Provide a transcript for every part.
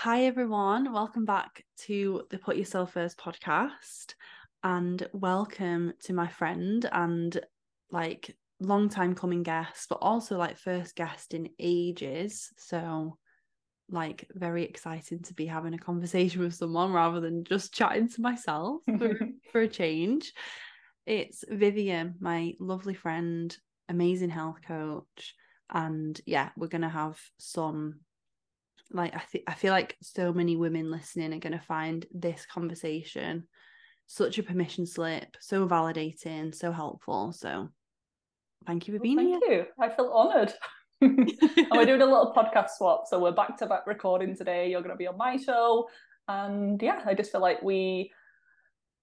hi everyone. Welcome back to the Put Yourself First podcast. And welcome to my friend and like long time coming guest, but also like first guest in ages. So like very exciting to be having a conversation with someone rather than just chatting to myself for, for a change. It's Vivien, my lovely friend, amazing health coach. And yeah, we're gonna have some like I think I feel like so many women listening are gonna find this conversation such a permission slip, so validating, so helpful. So thank you for being well, thank here. Thank you. I feel honoured. and we're doing a little podcast swap. So we're back to back recording today. You're going to be on my show. And yeah, I just feel like we,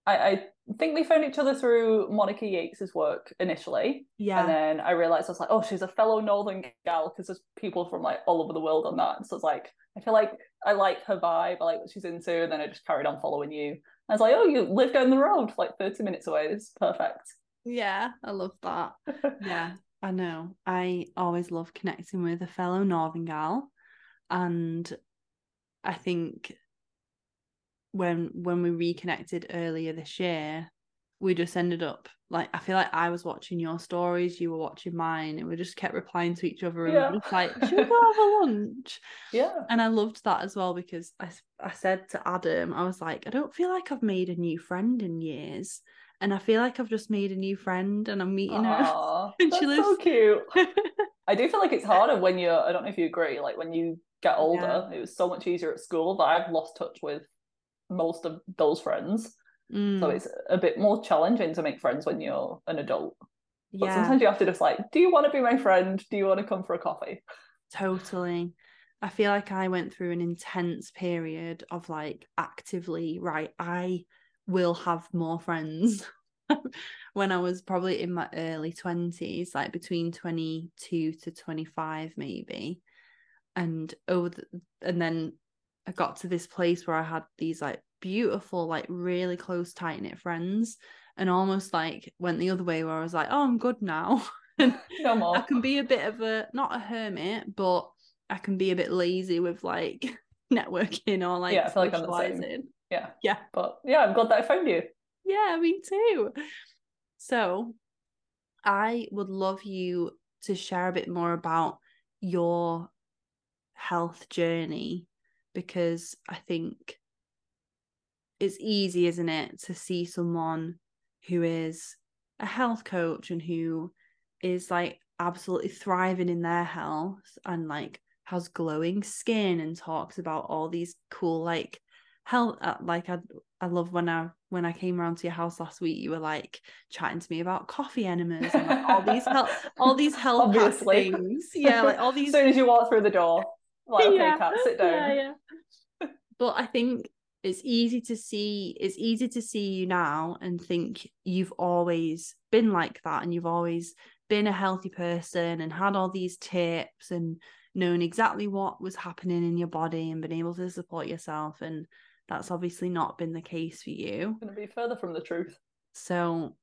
I, I think we found each other through Monica Yates's work initially. Yeah. And then I realized I was like, oh, she's a fellow Northern gal because there's people from like all over the world on that. And so it's like, I feel like I like her vibe. I like what she's into. And then I just carried on following you. I was like, oh, you live down the road, like 30 minutes away. This is perfect. Yeah, I love that. yeah. I know. I always love connecting with a fellow Northern gal. And I think when when we reconnected earlier this year, we just ended up like I feel like I was watching your stories, you were watching mine, and we just kept replying to each other and yeah. we like, should we go have a lunch? Yeah. And I loved that as well because I I said to Adam, I was like, I don't feel like I've made a new friend in years and I feel like I've just made a new friend and I'm meeting Aww, her. and that's she lives... so cute. I do feel like it's harder when you're I don't know if you agree, like when you get older, yeah. it was so much easier at school, but I've lost touch with most of those friends. Mm. So it's a bit more challenging to make friends when you're an adult. But yeah. sometimes you have to just like, do you want to be my friend? Do you want to come for a coffee? Totally. I feel like I went through an intense period of like actively, right, I will have more friends when I was probably in my early 20s, like between 22 to 25, maybe. And over the, and then I got to this place where I had these like beautiful, like really close, tight knit friends, and almost like went the other way where I was like, oh, I'm good now. no more. I can be a bit of a not a hermit, but I can be a bit lazy with like networking or like yeah, I feel like I'm the same. Yeah. Yeah. But yeah, I'm glad that I found you. Yeah, me too. So I would love you to share a bit more about your health journey because I think it's easy, isn't it, to see someone who is a health coach and who is like absolutely thriving in their health and like has glowing skin and talks about all these cool like health uh, like I I love when I when I came around to your house last week you were like chatting to me about coffee enemas and like all these health all these health things. Yeah like all these as soon as you walk through the door like okay yeah. cat sit down yeah, yeah. but I think it's easy to see it's easy to see you now and think you've always been like that and you've always been a healthy person and had all these tips and known exactly what was happening in your body and been able to support yourself and that's obviously not been the case for you. Going to be further from the truth. So,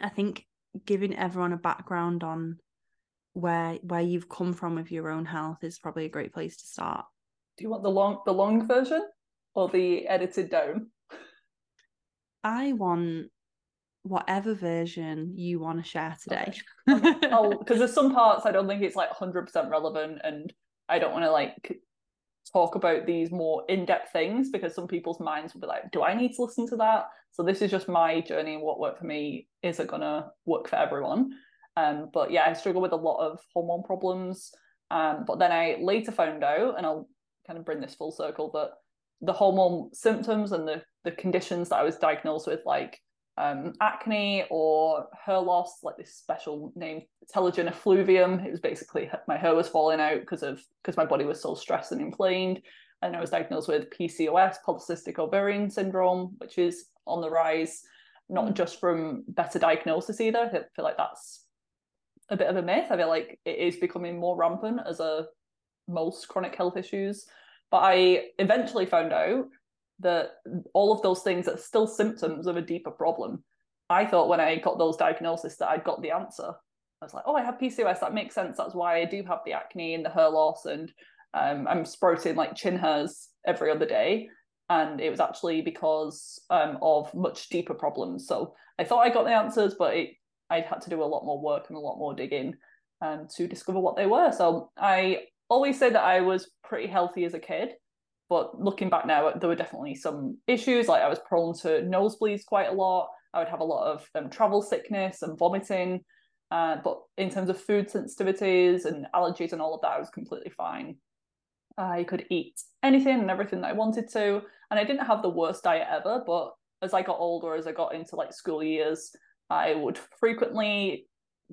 I think giving everyone a background on where where you've come from with your own health is probably a great place to start. Do you want the long the long version or the edited down? I want whatever version you want to share today. Oh, because there's some parts I don't think it's like 100% relevant, and I don't want to like talk about these more in-depth things because some people's minds will be like do i need to listen to that so this is just my journey and what worked for me is it gonna work for everyone um but yeah i struggle with a lot of hormone problems um but then i later found out and i'll kind of bring this full circle that the hormone symptoms and the the conditions that i was diagnosed with like um, acne or hair loss, like this special name, telogen effluvium. It was basically my hair was falling out because of because my body was so stressed and inflamed. And I was diagnosed with PCOS, polycystic ovarian syndrome, which is on the rise, not mm. just from better diagnosis either. I feel like that's a bit of a myth. I feel like it is becoming more rampant as a most chronic health issues. But I eventually found out that all of those things are still symptoms of a deeper problem. I thought when I got those diagnoses that I'd got the answer. I was like, oh, I have PCOS. That makes sense. That's why I do have the acne and the hair loss, and um, I'm sprouting like chin hairs every other day. And it was actually because um, of much deeper problems. So I thought I got the answers, but it, I'd had to do a lot more work and a lot more digging um, to discover what they were. So I always say that I was pretty healthy as a kid, but looking back now, there were definitely some issues. Like I was prone to nosebleeds quite a lot. I would have a lot of um, travel sickness and vomiting. Uh, but in terms of food sensitivities and allergies and all of that, I was completely fine. I could eat anything and everything that I wanted to. And I didn't have the worst diet ever, but as I got older, as I got into like school years, I would frequently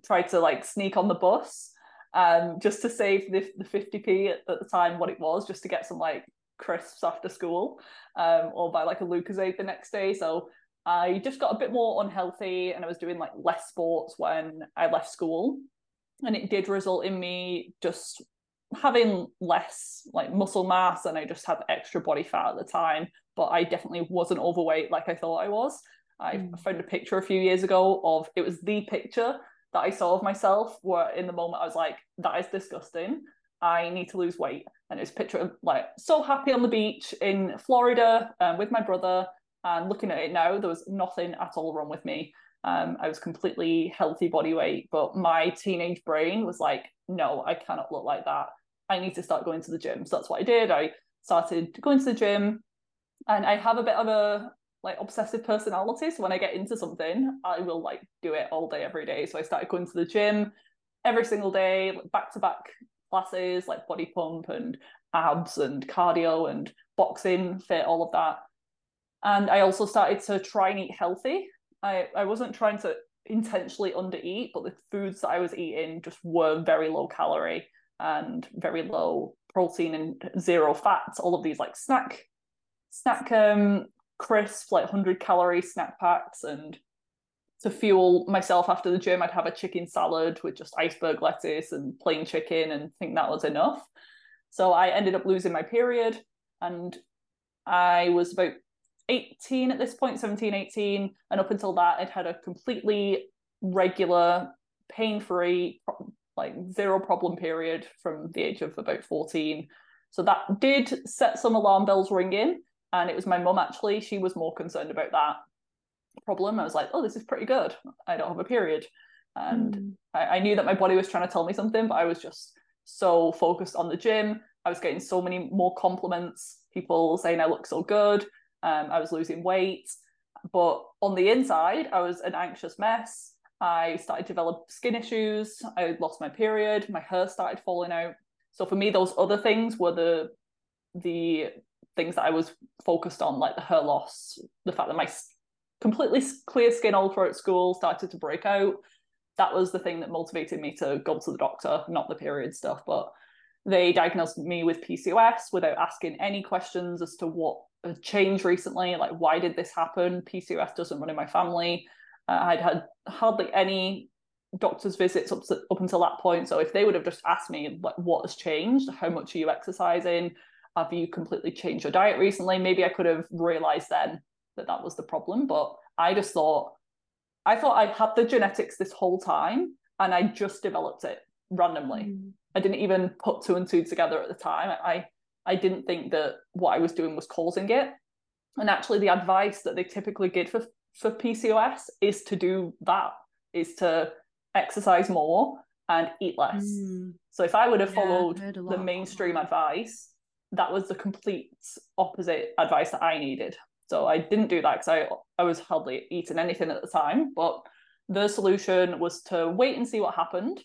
try to like sneak on the bus um, just to save the, the 50p at, at the time what it was, just to get some like crisps after school um, or buy like a Lucozade the next day. So I just got a bit more unhealthy and I was doing like less sports when I left school. And it did result in me just having less like muscle mass and I just had extra body fat at the time. But I definitely wasn't overweight like I thought I was. I mm. found a picture a few years ago of it was the picture that I saw of myself where in the moment I was like, that is disgusting. I need to lose weight. And it was a picture of like so happy on the beach in Florida um, with my brother and looking at it now, there was nothing at all wrong with me. Um, I was completely healthy body weight, but my teenage brain was like, no, I cannot look like that. I need to start going to the gym. So that's what I did. I started going to the gym, and I have a bit of a like obsessive personality. So when I get into something, I will like do it all day, every day. So I started going to the gym every single day, back to back classes like body pump and abs and cardio and boxing, fit, all of that. And I also started to try and eat healthy. I, I wasn't trying to intentionally undereat, but the foods that I was eating just were very low calorie and very low protein and zero fat. All of these like snack snack um crisp, like 100 calorie snack packs. And to fuel myself after the gym, I'd have a chicken salad with just iceberg lettuce and plain chicken and think that was enough. So I ended up losing my period and I was about 18 at this point 17 18 and up until that i'd had a completely regular pain-free like zero problem period from the age of about 14 so that did set some alarm bells ringing and it was my mum actually she was more concerned about that problem i was like oh this is pretty good i don't have a period and mm. I, I knew that my body was trying to tell me something but i was just so focused on the gym i was getting so many more compliments people saying i look so good um, I was losing weight, but on the inside, I was an anxious mess. I started to develop skin issues. I lost my period. My hair started falling out. So for me, those other things were the the things that I was focused on, like the hair loss, the fact that my completely clear skin all throughout school started to break out. That was the thing that motivated me to go to the doctor, not the period stuff. But they diagnosed me with PCOS without asking any questions as to what had changed recently. Like, why did this happen? PCOS doesn't run in my family. Uh, I'd had hardly any doctor's visits up, to, up until that point. So if they would have just asked me, like, what has changed? How much are you exercising? Have you completely changed your diet recently? Maybe I could have realized then that that was the problem. But I just thought, I thought I had the genetics this whole time and I just developed it randomly. Mm. I didn't even put two and two together at the time. I I didn't think that what I was doing was causing it. And actually, the advice that they typically give for for PCOS is to do that, is to exercise more and eat less. Mm. So if I would have yeah, followed the mainstream advice, that was the complete opposite advice that I needed. So I didn't do that because I I was hardly eating anything at the time. But the solution was to wait and see what happened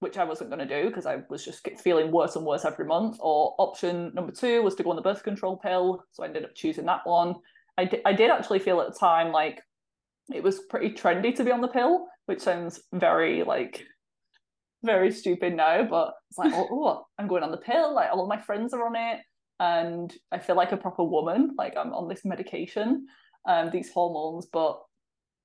which I wasn't going to do because I was just feeling worse and worse every month. Or option number two was to go on the birth control pill. So I ended up choosing that one. I, d- I did actually feel at the time like it was pretty trendy to be on the pill, which sounds very like very stupid now, but it's like, oh, oh, I'm going on the pill. Like all of my friends are on it, and I feel like a proper woman. Like I'm on this medication, um, these hormones. But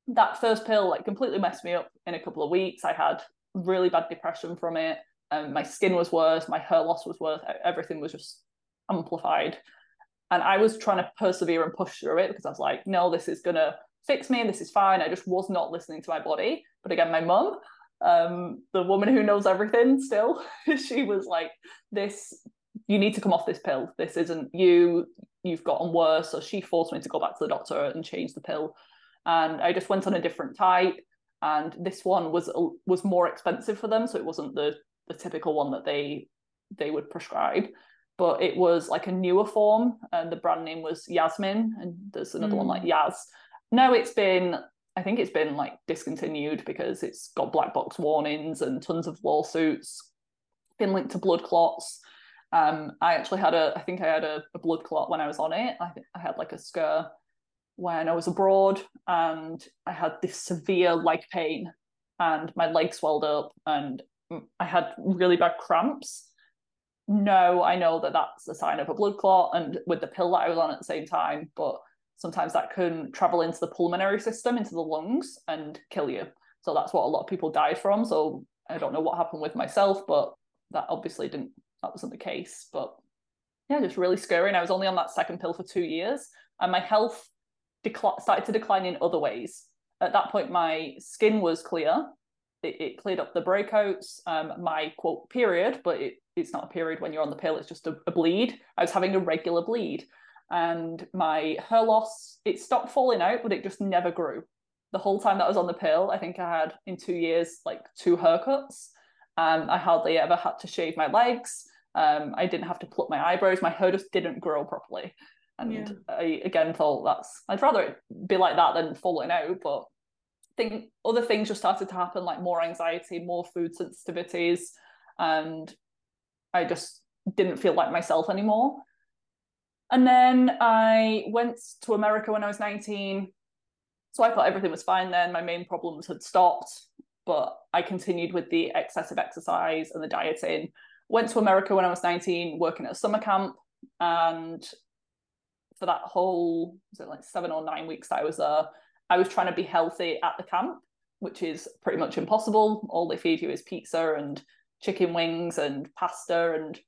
that first pill like completely messed me up in a couple of weeks. I had really bad depression from it. Um, my skin was worse, my hair loss was worse, everything was just amplified. And I was trying to persevere and push through it because I was like, no, this is gonna fix me, this is fine. I just was not listening to my body. But again, my mum, um, the woman who knows everything still, she was like, this you need to come off this pill. This isn't you. You've gotten worse. So she forced me to go back to the doctor and change the pill. And I just went on a different type. And this one was was more expensive for them, so it wasn't the the typical one that they they would prescribe. But it was like a newer form, and the brand name was Yasmin, and there's another mm. one like hmm. Yaz. No, it's been I think it's been like discontinued because it's got black box warnings and tons of lawsuits, been linked to blood clots. Um, I actually had a, I think I had a, a blood clot when I was on it. I, I had like a scare when I was abroad and I had this severe leg pain and my leg swelled up and I had really bad cramps. No, I know that that's a sign of a blood clot and with the pill that I was on at the same time, but sometimes that can travel into the pulmonary system, into the lungs and kill you. So that's what a lot of people died from. So I don't know what happened with myself, but that obviously didn't that wasn't the case. But yeah, just really scary. And I was only on that second pill for two years, and my health decl- started to decline in other ways. At that point, my skin was clear. It, it cleared up the breakouts. Um, my quote period, but it, it's not a period when you're on the pill. It's just a, a bleed. I was having a regular bleed, and my hair loss it stopped falling out, but it just never grew. The whole time that I was on the pill, I think I had in two years like two haircuts. Um, I hardly ever had to shave my legs. Um, I didn't have to pluck my eyebrows. My hair just didn't grow properly. And yeah. I again thought that's I'd rather it be like that than falling out. But I think other things just started to happen, like more anxiety, more food sensitivities, and I just didn't feel like myself anymore. And then I went to America when I was 19. So I thought everything was fine then. My main problems had stopped, but I continued with the excessive exercise and the dieting went to America when I was 19, working at a summer camp. And for that whole, was it like seven or nine weeks that I was there, I was trying to be healthy at the camp, which is pretty much impossible. All they feed you is pizza and chicken wings and pasta and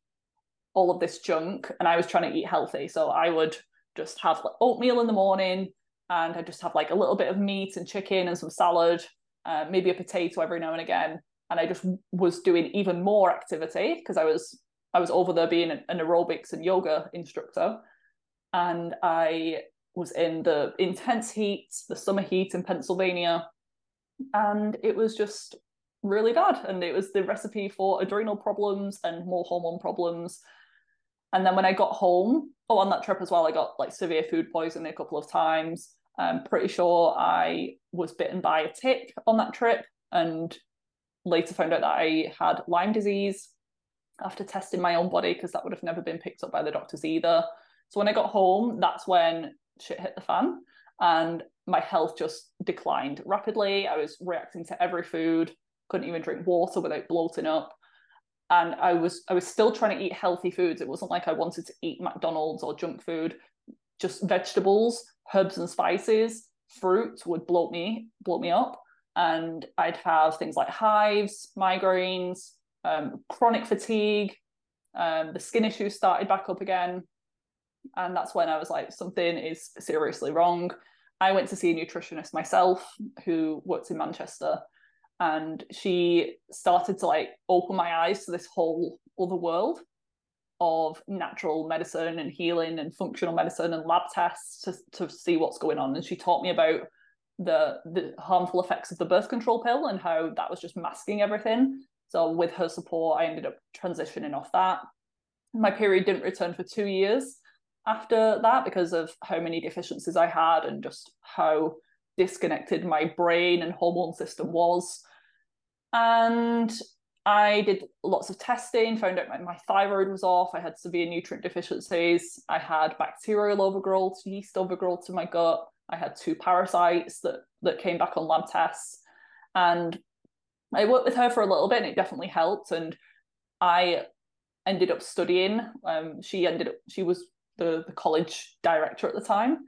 all of this junk. And I was trying to eat healthy. So I would just have like oatmeal in the morning and I just have like a little bit of meat and chicken and some salad, uh, maybe a potato every now and again and I just was doing even more activity because I was I was over there being an, aerobics and yoga instructor, and I was in the intense heat, the summer heat in Pennsylvania, and it was just really bad. And it was the recipe for adrenal problems and more hormone problems. And then when I got home, oh, on that trip as well, I got like severe food poisoning a couple of times. I'm pretty sure I was bitten by a tick on that trip, and later found out that I had Lyme disease after testing my own body because that would have never been picked up by the doctors either. So when I got home, that's when shit hit the fan and my health just declined rapidly. I was reacting to every food, couldn't even drink water without bloating up. And I was I was still trying to eat healthy foods. It wasn't like I wanted to eat McDonald's or junk food. Just vegetables, herbs and spices, fruit would bloat me, bloat me up and I'd have things like hives, migraines, um, chronic fatigue. Um, the skin issues started back up again, and that's when I was like, something is seriously wrong. I went to see a nutritionist myself who works in Manchester, and she started to like open my eyes to this whole other world of natural medicine and healing and functional medicine and lab tests to, to see what's going on. And she taught me about the the harmful effects of the birth control pill and how that was just masking everything. So with her support, I ended up transitioning off that. My period didn't return for two years after that because of how many deficiencies I had and just how disconnected my brain and hormone system was. And I did lots of testing, found out my, my thyroid was off. I had severe nutrient deficiencies. I had bacterial overgrowth, yeast overgrowth in my gut. I had two parasites that that came back on lab tests, and I worked with her for a little bit, and it definitely helped. And I ended up studying. Um, she ended up she was the the college director at the time,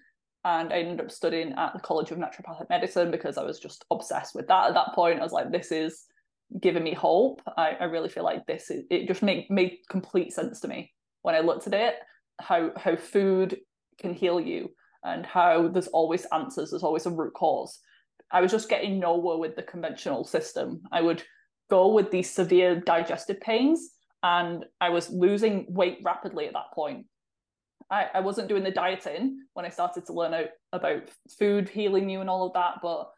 and I ended up studying at the College of Naturopathic Medicine because I was just obsessed with that. At that point, I was like, this is giving me hope. I, I really feel like this is it just made made complete sense to me when I looked at it. How how food can heal you and how there's always answers, there's always a root cause. I was just getting nowhere with the conventional system. I would go with these severe digestive pains and I was losing weight rapidly at that point. I, I wasn't doing the dieting when I started to learn out about food healing you and all of that, but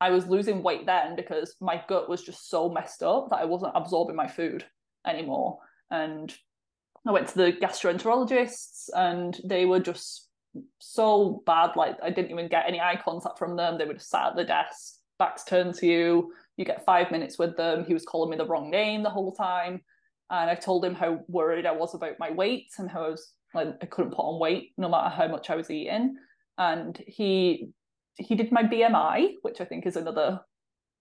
I was losing weight then because my gut was just so messed up that I wasn't absorbing my food anymore. And I went to the gastroenterologists and they were just so bad. Like I didn't even get any eye contact from them. They would just sat at the desk, backs turned to you. You get five minutes with them. He was calling me the wrong name the whole time. And I told him how worried I was about my weight and how I was like I couldn't put on weight no matter how much I was eating. And he he did my BMI, which I think is another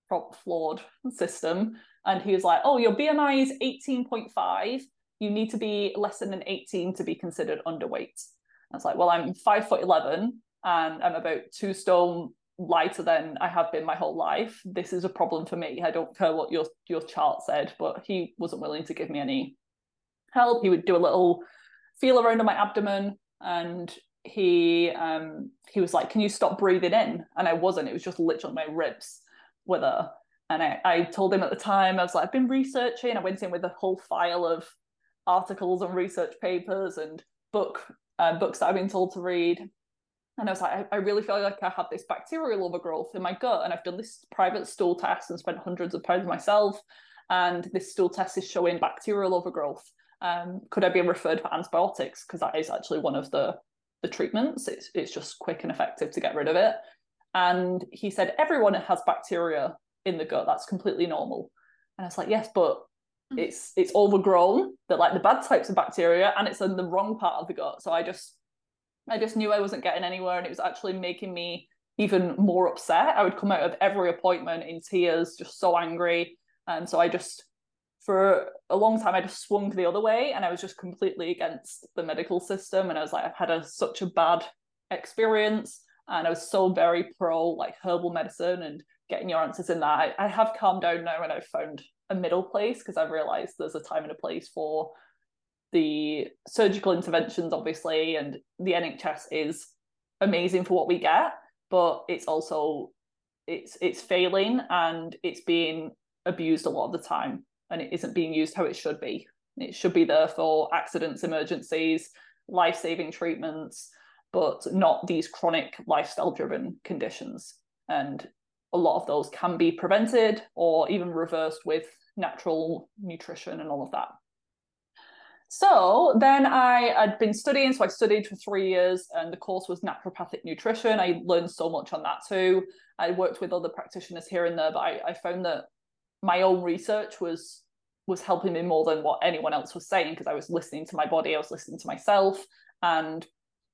prop flawed system. And he was like, "Oh, your BMI is eighteen point five. You need to be less than an eighteen to be considered underweight." I was like, "Well, I'm five foot eleven, and I'm about two stone lighter than I have been my whole life. This is a problem for me. I don't care what your your chart said." But he wasn't willing to give me any help. He would do a little feel around on my abdomen and he um he was like can you stop breathing in? And i wasn't. It was just literally my ribs with her. And I, I told him at the time i was like i've been researching. I went in with a whole file of articles and research papers and book uh, books that i've been told to read. And i was like I, I really feel like i have this bacterial overgrowth in my gut and i've done this private stool test and spent hundreds of pounds myself and this stool test is showing bacterial overgrowth um, could I be referred for antibiotics? Because that is actually one of the the treatments. It's it's just quick and effective to get rid of it. And he said everyone has bacteria in the gut. That's completely normal. And I was like, yes, but mm. it's it's overgrown. That like the bad types of bacteria, and it's in the wrong part of the gut. So I just I just knew I wasn't getting anywhere, and it was actually making me even more upset. I would come out of every appointment in tears, just so angry. And so I just for a long time I just swung the other way and I was just completely against the medical system and I was like I've had a, such a bad experience and I was so very pro like herbal medicine and getting your answers in that. I, I have calmed down now and I've found a middle place because I've realized there's a time and a place for the surgical interventions obviously and the NHS is amazing for what we get but it's also it's it's failing and it's being abused a lot of the time and it isn't being used how it should be. It should be there for accidents, emergencies, life saving treatments, but not these chronic lifestyle driven conditions. And a lot of those can be prevented or even reversed with natural nutrition and all of that. So then I had been studying, so I studied for three years, and the course was naturopathic nutrition. I learned so much on that too. I worked with other practitioners here and there, but I, I found that my own research was was helping me more than what anyone else was saying because I was listening to my body, I was listening to myself, and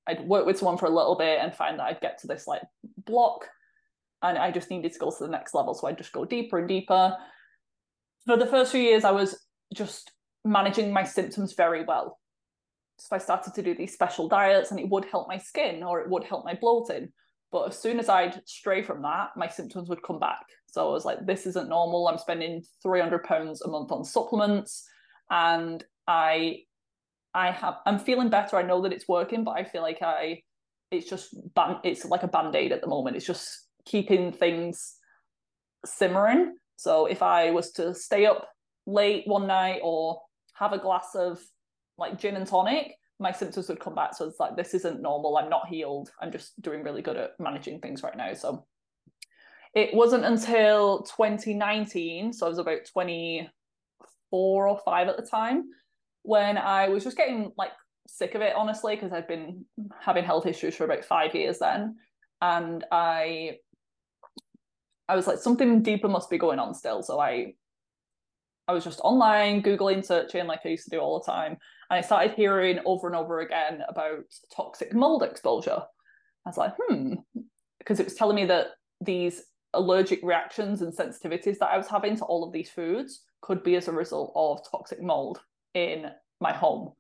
I'd work with someone for a little bit and find that I'd get to this like block, and I just needed to go to the next level. So I'd just go deeper and deeper. For the first few years, I was just managing my symptoms very well. So I started to do these special diets, and it would help my skin or it would help my bloating. But as soon as I'd stray from that, my symptoms would come back. So I was like, this isn't normal. I'm spending 300 pounds a month on supplements and I I have I'm feeling better. I know that it's working, but I feel like I it's just ban- it's like a band-aid at the moment. It's just keeping things simmering. So if I was to stay up late one night or have a glass of like gin and tonic, my symptoms would come back. So it's like this isn't normal. I'm not healed. I'm just doing really good at managing things right now. So it wasn't until 2019, so I was about 24 or 5 at the time, when I was just getting like sick of it, honestly, because I'd been having health issues for about five years then. And I I was like, something deeper must be going on still. So I I was just online, Googling, searching like I used to do all the time. And I started hearing over and over again about toxic mold exposure. I was like, hmm, because it was telling me that these allergic reactions and sensitivities that I was having to all of these foods could be as a result of toxic mold in my home.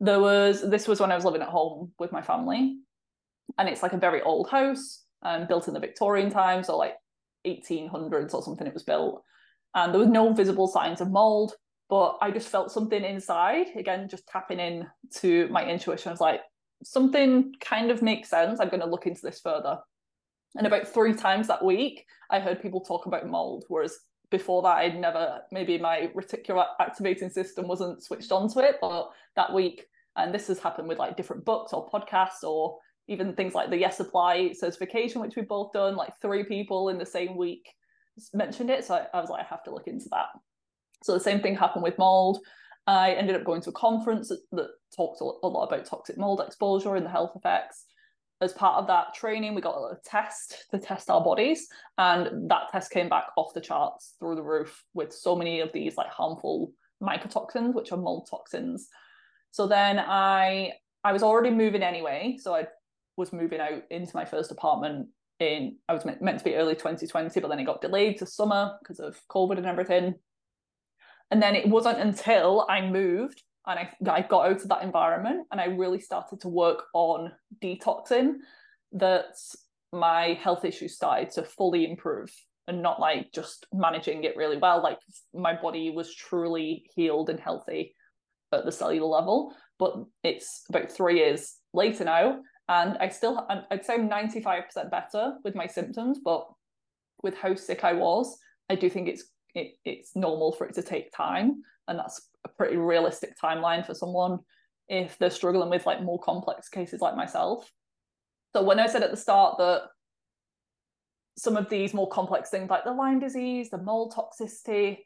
There was this was when I was living at home with my family, and it's like a very old house, um, built in the Victorian times or like 1800s or something. It was built, and there was no visible signs of mold. But I just felt something inside. Again, just tapping in to my intuition. I was like, something kind of makes sense. I'm going to look into this further. And about three times that week, I heard people talk about mold, whereas before that I'd never maybe my reticular activating system wasn't switched onto it, but that week, and this has happened with like different books or podcasts or even things like the Yes Supply certification, which we've both done, like three people in the same week mentioned it. So I, I was like, I have to look into that. So the same thing happened with mold. I ended up going to a conference that, that talked a lot about toxic mold exposure and the health effects as part of that training, we got a test to test our bodies, and that test came back off the charts through the roof with so many of these like harmful mycotoxins, which are mold toxins. So then I I was already moving anyway, so I was moving out into my first apartment in I was meant, meant to be early 2020, but then it got delayed to summer because of COVID and everything. And then it wasn't until I moved and I, I got out of that environment and I really started to work on detoxing that my health issues started to fully improve and not like just managing it really well. Like my body was truly healed and healthy at the cellular level. But it's about three years later now, and I still, I'd say I'm 95% better with my symptoms, but with how sick I was, I do think it's it, it's normal for it to take time, and that's a pretty realistic timeline for someone if they're struggling with like more complex cases like myself. So when I said at the start that some of these more complex things like the Lyme disease, the mold toxicity,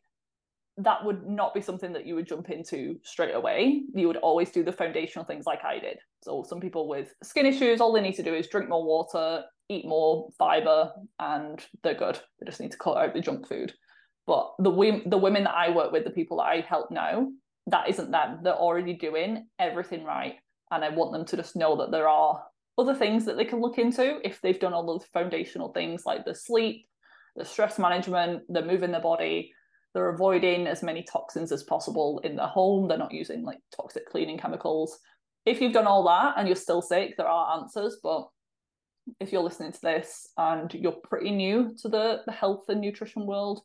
that would not be something that you would jump into straight away. You would always do the foundational things like I did. So some people with skin issues, all they need to do is drink more water, eat more fiber, and they're good. They just need to cut out the junk food. But the the women that I work with, the people that I help now, that isn't them. They're already doing everything right, and I want them to just know that there are other things that they can look into if they've done all those foundational things like the sleep, the stress management, they're moving their body, they're avoiding as many toxins as possible in their home. They're not using like toxic cleaning chemicals. If you've done all that and you're still sick, there are answers, but if you're listening to this and you're pretty new to the, the health and nutrition world,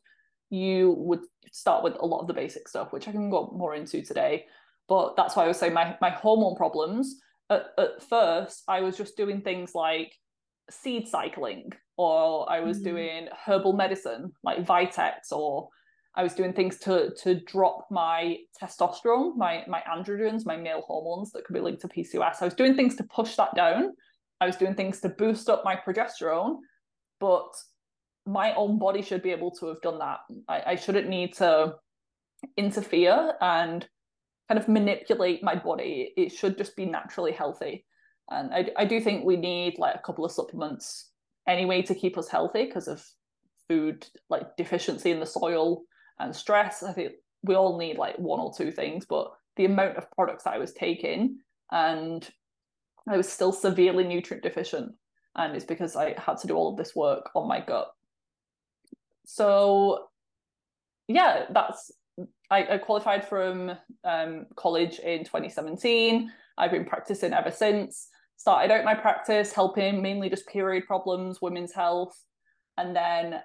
you would start with a lot of the basic stuff, which I can go more into today. But that's why I was saying my, my hormone problems. At, at first, I was just doing things like seed cycling, or I was mm. doing herbal medicine like Vitex, or I was doing things to to drop my testosterone, my my androgens, my male hormones that could be linked to PCOS. I was doing things to push that down. I was doing things to boost up my progesterone, but my own body should be able to have done that. I, I shouldn't need to interfere and kind of manipulate my body. It should just be naturally healthy. And I, I do think we need like a couple of supplements anyway to keep us healthy because of food like deficiency in the soil and stress. I think we all need like one or two things, but the amount of products I was taking and I was still severely nutrient deficient. And it's because I had to do all of this work on my gut so yeah, that's I, I qualified from um, college in 2017. I've been practicing ever since. Started out my practice helping mainly just period problems, women's health, and then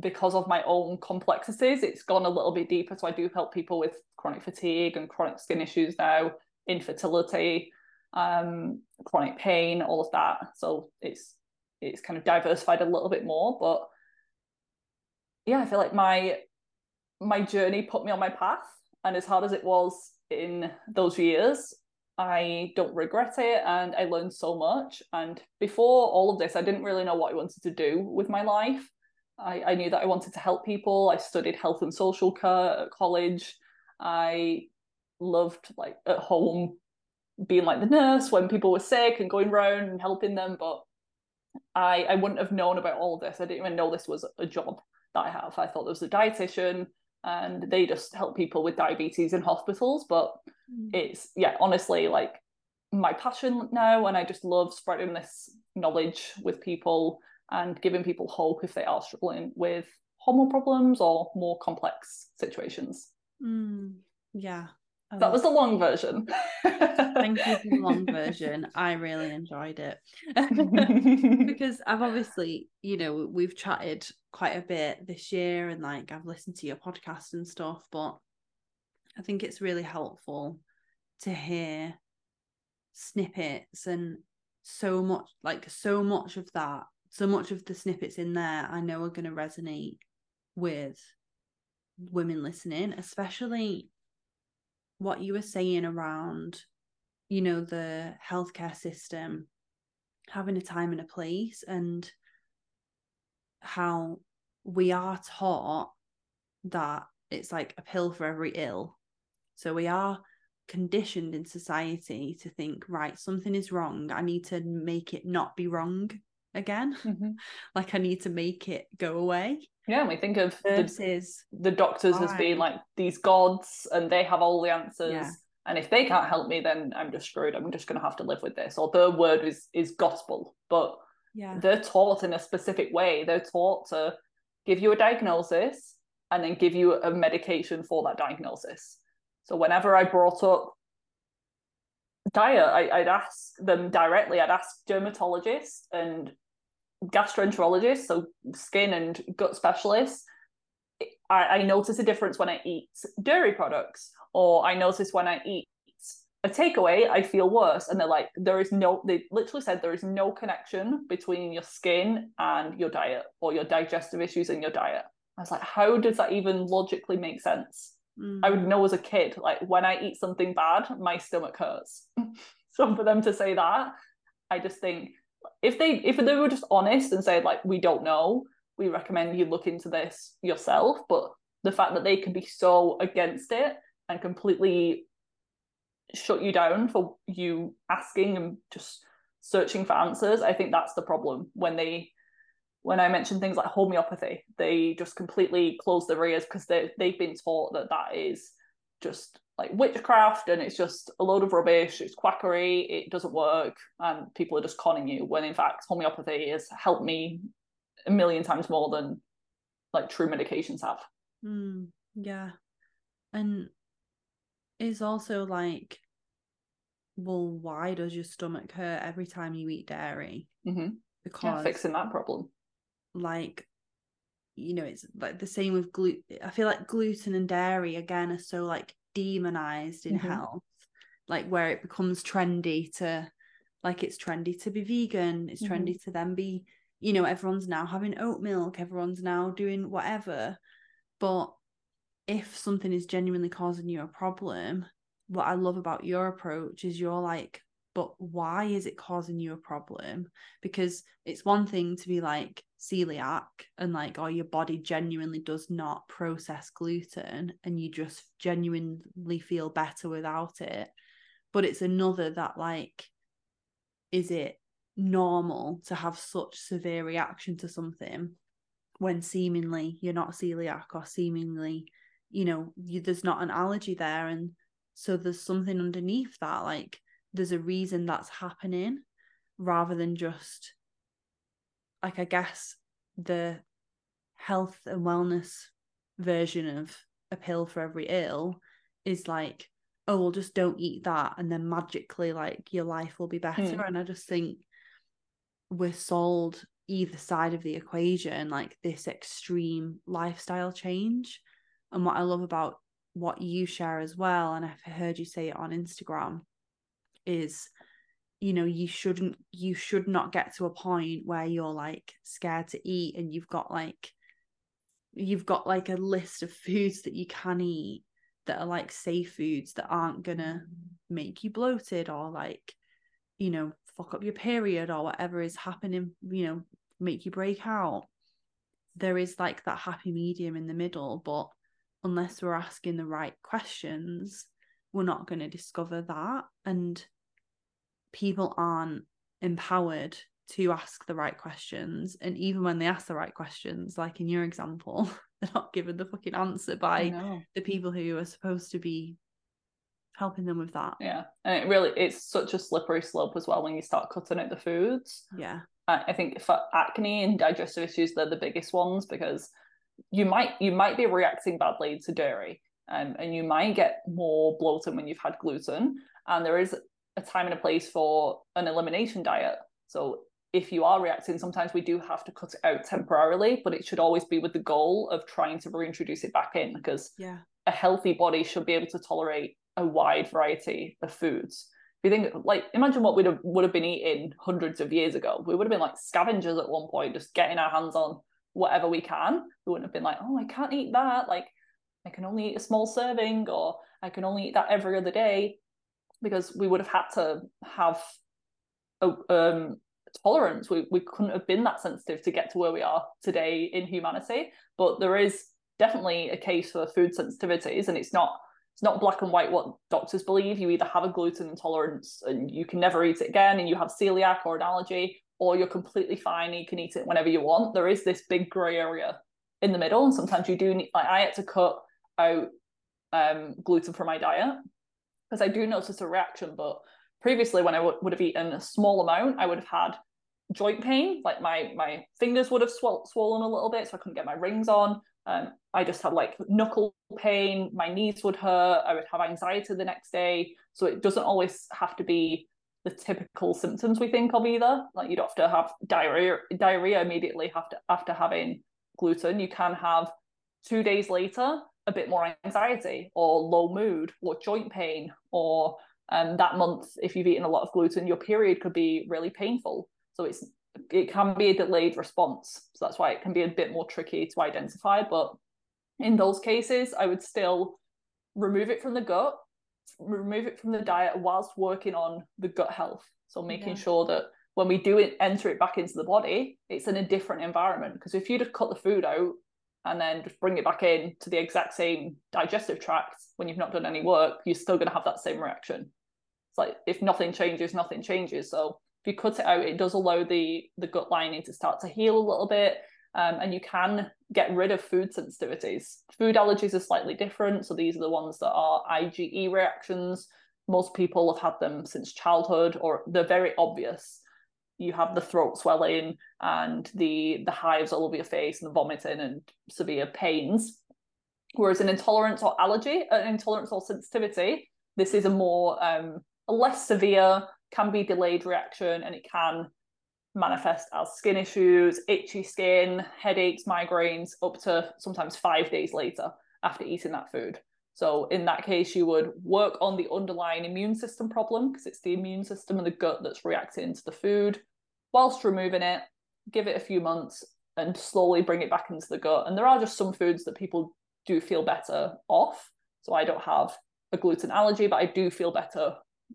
because of my own complexities, it's gone a little bit deeper. So I do help people with chronic fatigue and chronic skin issues now, infertility, um, chronic pain, all of that. So it's it's kind of diversified a little bit more, but yeah, I feel like my my journey put me on my path, and as hard as it was in those years, I don't regret it, and I learned so much. And before all of this, I didn't really know what I wanted to do with my life. I, I knew that I wanted to help people. I studied health and social care at college. I loved like at home being like the nurse when people were sick and going around and helping them, but I I wouldn't have known about all this. I didn't even know this was a job that I have. I thought there was a dietitian and they just help people with diabetes in hospitals. But mm. it's, yeah, honestly, like my passion now. And I just love spreading this knowledge with people and giving people hope if they are struggling with hormone problems or more complex situations. Mm, yeah, that was the long version. Thank you for the long version. I really enjoyed it. because I've obviously, you know, we've chatted quite a bit this year and like I've listened to your podcast and stuff, but I think it's really helpful to hear snippets and so much like so much of that, so much of the snippets in there I know are going to resonate with women listening, especially what you were saying around, you know, the healthcare system having a time and a place and how we are taught that it's like a pill for every ill. So we are conditioned in society to think, right, something is wrong. I need to make it not be wrong again. Mm-hmm. like I need to make it go away. Yeah, and we think of versus the, the doctors as being like these gods and they have all the answers. Yeah. And if they can't help me, then I'm just screwed. I'm just gonna have to live with this. Or their word is is gospel. But yeah. they're taught in a specific way. They're taught to give you a diagnosis and then give you a medication for that diagnosis. So whenever I brought up diet, I, would ask them directly. I'd ask dermatologists and gastroenterologists, so skin and gut specialists, I, I notice a difference when I eat dairy products, or I notice when I eat a takeaway, I feel worse. And they're like, there is no, they literally said there is no connection between your skin and your diet or your digestive issues and your diet. I was like, how does that even logically make sense? Mm. I would know as a kid, like when I eat something bad, my stomach hurts. so for them to say that, I just think if they if they were just honest and said like we don't know we recommend you look into this yourself but the fact that they can be so against it and completely shut you down for you asking and just searching for answers. I think that's the problem. When they when i mention things like homeopathy they just completely close their ears because they, they've been taught that that is just like witchcraft and it's just a load of rubbish it's quackery it doesn't work and people are just conning you when in fact homeopathy has helped me a million times more than like true medications have. Mm, yeah. And it's also like well why does your stomach hurt every time you eat dairy mm-hmm. because yeah, fixing that problem like you know it's like the same with gluten i feel like gluten and dairy again are so like demonized in mm-hmm. health like where it becomes trendy to like it's trendy to be vegan it's mm-hmm. trendy to then be you know everyone's now having oat milk everyone's now doing whatever but if something is genuinely causing you a problem what i love about your approach is you're like but why is it causing you a problem? Because it's one thing to be like celiac and like oh, your body genuinely does not process gluten and you just genuinely feel better without it. But it's another that like is it normal to have such severe reaction to something when seemingly you're not celiac or seemingly you know you, there's not an allergy there and so there's something underneath that like there's a reason that's happening rather than just like I guess the health and wellness version of a pill for every ill is like oh well just don't eat that and then magically like your life will be better mm. and i just think we're sold either side of the equation like this extreme lifestyle change and what i love about what you share as well and i've heard you say it on instagram is you know you shouldn't you should not get to a point where you're like scared to eat and you've got like you've got like a list of foods that you can eat that are like safe foods that aren't gonna make you bloated or like you know fuck up your period or whatever is happening you know make you break out. There is like that happy medium in the middle but unless we're asking the right questions we're not going to discover that and people aren't empowered to ask the right questions and even when they ask the right questions like in your example they're not given the fucking answer by the people who are supposed to be helping them with that. Yeah and it really it's such a slippery slope as well when you start cutting out the foods. Yeah. I think for acne and digestive issues they're the biggest ones because you might you might be reacting badly to dairy um, and you might get more bloating when you've had gluten and there is a time and a place for an elimination diet. So if you are reacting, sometimes we do have to cut it out temporarily, but it should always be with the goal of trying to reintroduce it back in because yeah. a healthy body should be able to tolerate a wide variety of foods. If you think like imagine what we'd have would have been eating hundreds of years ago. We would have been like scavengers at one point, just getting our hands on whatever we can. We wouldn't have been like, oh, I can't eat that. Like, I can only eat a small serving, or I can only eat that every other day, because we would have had to have a um, tolerance. We we couldn't have been that sensitive to get to where we are today in humanity. But there is definitely a case for food sensitivities, and it's not it's not black and white what doctors believe. You either have a gluten intolerance and you can never eat it again, and you have celiac or an allergy, or you're completely fine and you can eat it whenever you want. There is this big grey area in the middle, and sometimes you do need. Like I had to cut out um, gluten from my diet because I do notice a reaction. But previously, when I w- would have eaten a small amount, I would have had joint pain. Like my my fingers would have sw- swollen a little bit, so I couldn't get my rings on. Um, I just had like knuckle pain, my knees would hurt, I would have anxiety the next day. So it doesn't always have to be the typical symptoms we think of either. Like you'd have to have diarrhea diarrhea immediately after after having gluten. You can have two days later a bit more anxiety or low mood or joint pain or um, that month if you've eaten a lot of gluten your period could be really painful so it's it can be a delayed response. So that's why it can be a bit more tricky to identify. But in those cases, I would still remove it from the gut, remove it from the diet whilst working on the gut health. So making yeah. sure that when we do it, enter it back into the body, it's in a different environment. Because if you just cut the food out and then just bring it back in to the exact same digestive tract when you've not done any work, you're still going to have that same reaction. It's like if nothing changes, nothing changes. So if you cut it out, it does allow the the gut lining to start to heal a little bit, um, and you can get rid of food sensitivities. Food allergies are slightly different, so these are the ones that are IgE reactions. Most people have had them since childhood, or they're very obvious. You have the throat swelling and the the hives all over your face, and the vomiting and severe pains. Whereas an intolerance or allergy, an intolerance or sensitivity, this is a more um, a less severe can be delayed reaction and it can manifest as skin issues, itchy skin, headaches, migraines, up to sometimes five days later after eating that food. So, in that case, you would work on the underlying immune system problem because it's the immune system and the gut that's reacting to the food whilst removing it, give it a few months and slowly bring it back into the gut. And there are just some foods that people do feel better off. So, I don't have a gluten allergy, but I do feel better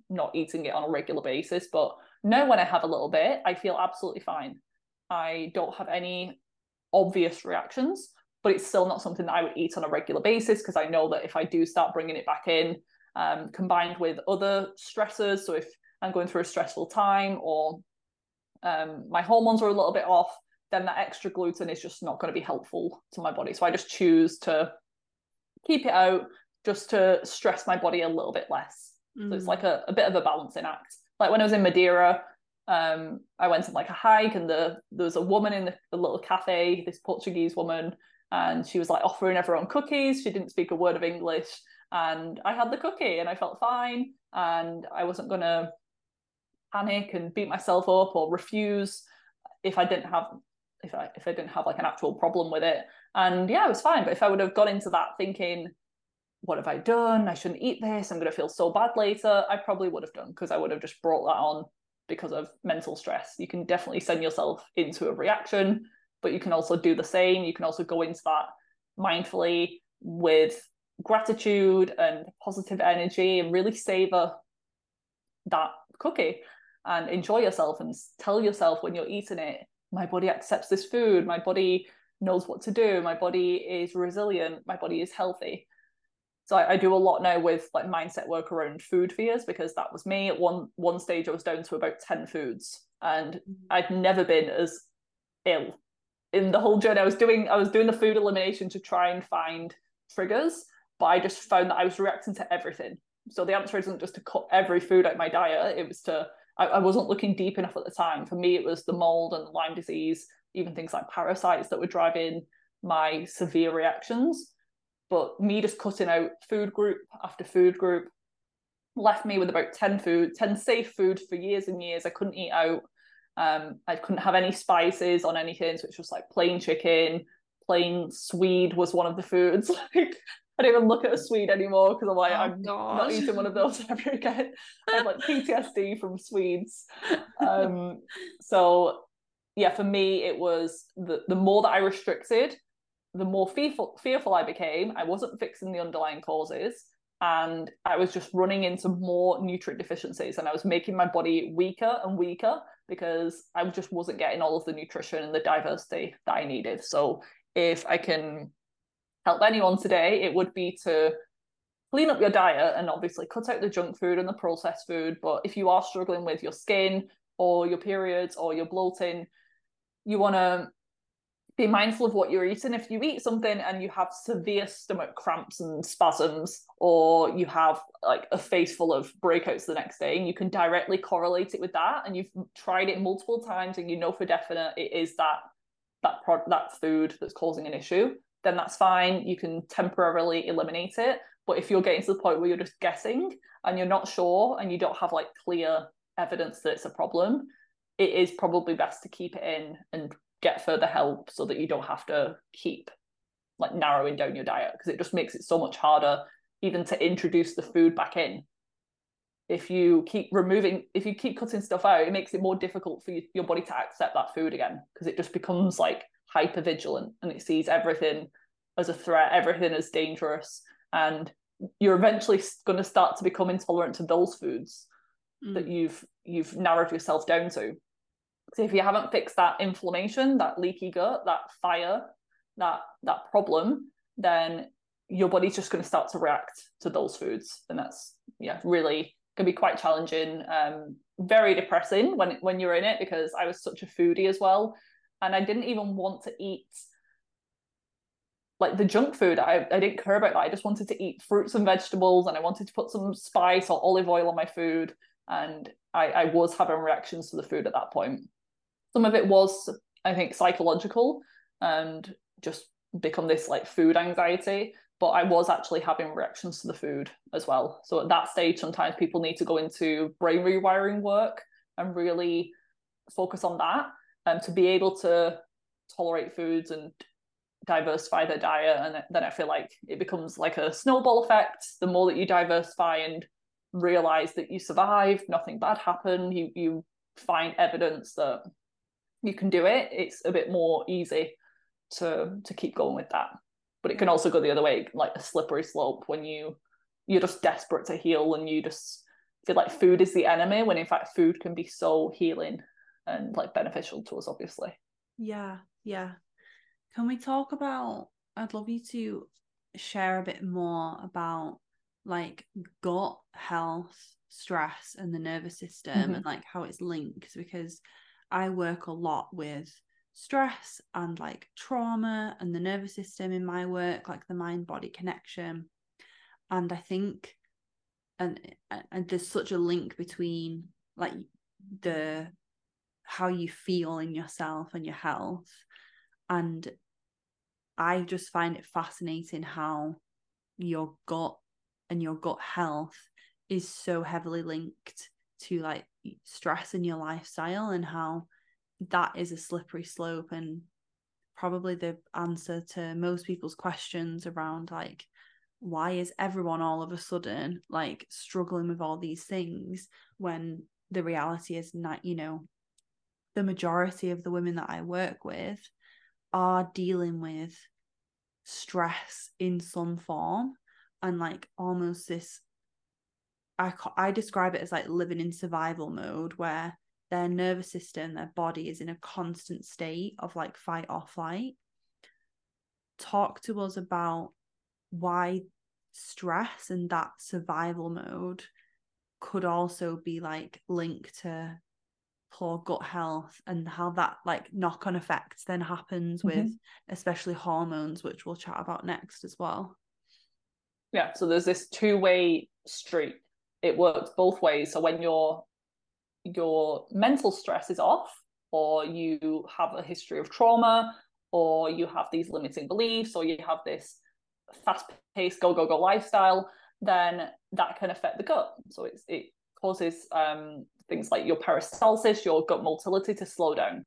not eating it on a regular basis. But now when I have a little bit, I feel absolutely fine. I don't have any obvious reactions, but it's still not something that I would eat on a regular basis because I know that if I do start bringing it back in, um, combined with other stressors, so if I'm going through a stressful time or um, my hormones are a little bit off, then that extra gluten is just not going to be helpful to my body. So I just choose to keep it out just to stress my body a little bit less. Mm. So it's mm. like a, a bit of a balancing act. Like when I was in Madeira, um, I went on like a hike and the there was a woman in the, the little cafe, this Portuguese woman, and she was like offering everyone cookies. She didn't speak a word of English, and I had the cookie and I felt fine, and I wasn't gonna panic and beat myself up or refuse if I didn't have if I if I didn't have like an actual problem with it. And yeah, it was fine. But if I would have gone into that thinking what have I done? I shouldn't eat this. I'm going to feel so bad later. I probably would have done because I would have just brought that on because of mental stress. You can definitely send yourself into a reaction, but you can also do the same. You can also go into that mindfully with gratitude and positive energy and really savor that cookie and enjoy yourself and tell yourself when you're eating it, my body accepts this food, my body knows what to do, my body is resilient, my body is healthy so I, I, do a lot now with like mindset work around food fears because that was me. At one one stage i was down to about 10 foods and mm-hmm. i'd never been as ill in the whole journey. I was doing i was doing the food elimination to try and find triggers but i just found that i was reacting to everything. So the answer isn't just to cut every food out my diet. It was to I, I wasn't looking deep enough at the time. For me it was the mold and lyme disease even things like parasites that were driving my severe reactions but me just cutting out food group after food group. Left me with about 10 food 10 safe food for years and years. I couldn't eat out. Um, i couldn't have any spices on anything so it's just like plain chicken plain swede was one of the foods. Like I don't even look at a Swede anymore because I'm like, oh, I'm not eating one of those ever again. I have like PTSD from Swedes. Um, so yeah, for me, it was the the more that I restricted, the more fearful fearful I became. I wasn't fixing the underlying causes, and I was just running into more nutrient deficiencies, and I was making my body weaker and weaker because I just wasn't getting all of the nutrition and the diversity that I needed. So if I can help anyone today, it would be to clean up your diet and obviously cut out the junk food and the processed food. But if you are struggling with your skin or your periods or your bloating, you want to be mindful of what you're eating. If you eat something and you have severe stomach cramps and spasms, or you have like a face full of breakouts the next day, and you can directly correlate it with that, and you've tried it multiple times and you know for definite it is that that that food that's causing an issue, then that's fine. You can temporarily eliminate it. But if you're getting to the point where you're just guessing and you're not sure and you don't have like clear evidence that it's a problem, it is probably best to keep it in and get further help so that you don't have to keep like narrowing down your diet because it just makes it so much harder even to introduce the food back in if you keep removing if you keep cutting stuff out it makes it more difficult for you, your body to accept that food again because it just becomes like hyper vigilant and it sees everything as a threat everything as dangerous and you're eventually going to start to become intolerant to those foods mm. that you've you've narrowed yourself down to so if you haven't fixed that inflammation that leaky gut that fire that that problem then your body's just going to start to react to those foods. And that's yeah really can be quite challenging um very depressing when when you're in it because i was such a foodie as well. And i didn't even want to eat like the junk food. I, I didn't care about that. I just wanted to eat fruits and vegetables and i wanted to put some spice or olive oil on my food. And i i was having reactions to the food at that point some of it was i think psychological and just become this like food anxiety but I was actually having reactions to the food as well. So at that stage, sometimes people need to go into brain rewiring work and really focus on that um, to be able to tolerate foods and diversify their diet. And then I feel like it becomes like a snowball effect. The more that you diversify and realize that you survived, nothing bad happened, you you find evidence that you can do it, it's a bit more easy to to keep going with that. But it can also go the other way like a slippery slope when you you're just desperate to heal and you just feel like food is the enemy when in fact food can be so healing and like beneficial to us obviously. Yeah yeah. Can we talk about i'd love you to share a bit more about like gut health stress and the nervous system mm-hmm. and like how it's linked because i work a lot with stress and like trauma and the nervous system in my work, like the mind body connection. And I think, and and there's such a link between like the how you feel in yourself and your health. And I just find it fascinating how your gut and your gut health is so heavily linked to like stress in your lifestyle and how that is a slippery slope and probably the answer to most people's questions around like why is everyone all of a sudden like struggling with all these things when the reality is not you know the majority of the women that I work with are dealing with stress in some form and like almost this I I describe it as like living in survival mode where their nervous system, their body is in a constant state of like fight or flight. Talk to us about why stress and that survival mode could also be like linked to poor gut health and how that like knock on effect then happens mm-hmm. with especially hormones, which we'll chat about next as well. Yeah, so there's this two way street. It works both ways. So when you're your mental stress is off, or you have a history of trauma, or you have these limiting beliefs, or you have this fast paced go, go, go lifestyle, then that can affect the gut. So it causes um, things like your peristalsis, your gut motility to slow down.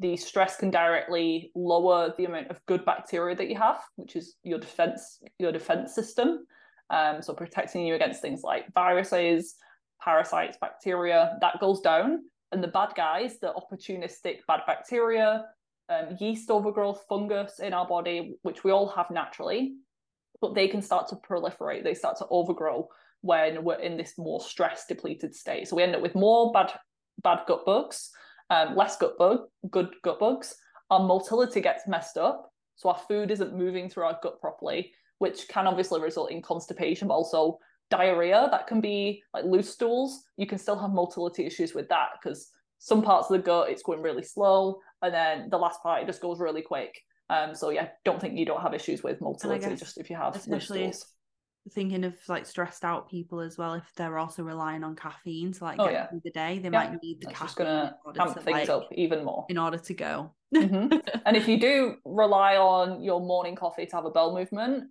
The stress can directly lower the amount of good bacteria that you have, which is your defense, your defense system. Um, so protecting you against things like viruses, parasites, bacteria, that goes down. And the bad guys, the opportunistic bad bacteria, um, yeast overgrowth, fungus in our body, which we all have naturally, but they can start to proliferate, they start to overgrow when we're in this more stress depleted state. So we end up with more bad bad gut bugs, um, less gut bug, good gut bugs. Our motility gets messed up, so our food isn't moving through our gut properly, which can obviously result in constipation, but also diarrhea. That can be like loose stools. You can still have motility issues with that because some parts of the gut it's going really slow, and then the last part it just goes really quick. Um, so yeah, don't think you don't have issues with motility just if you have especially thinking of like stressed out people as well if they're also relying on caffeine to like oh, get yeah. through the day they yeah. might need the That's caffeine just gonna amp things like, up even more in order to go mm-hmm. and if you do rely on your morning coffee to have a bowel movement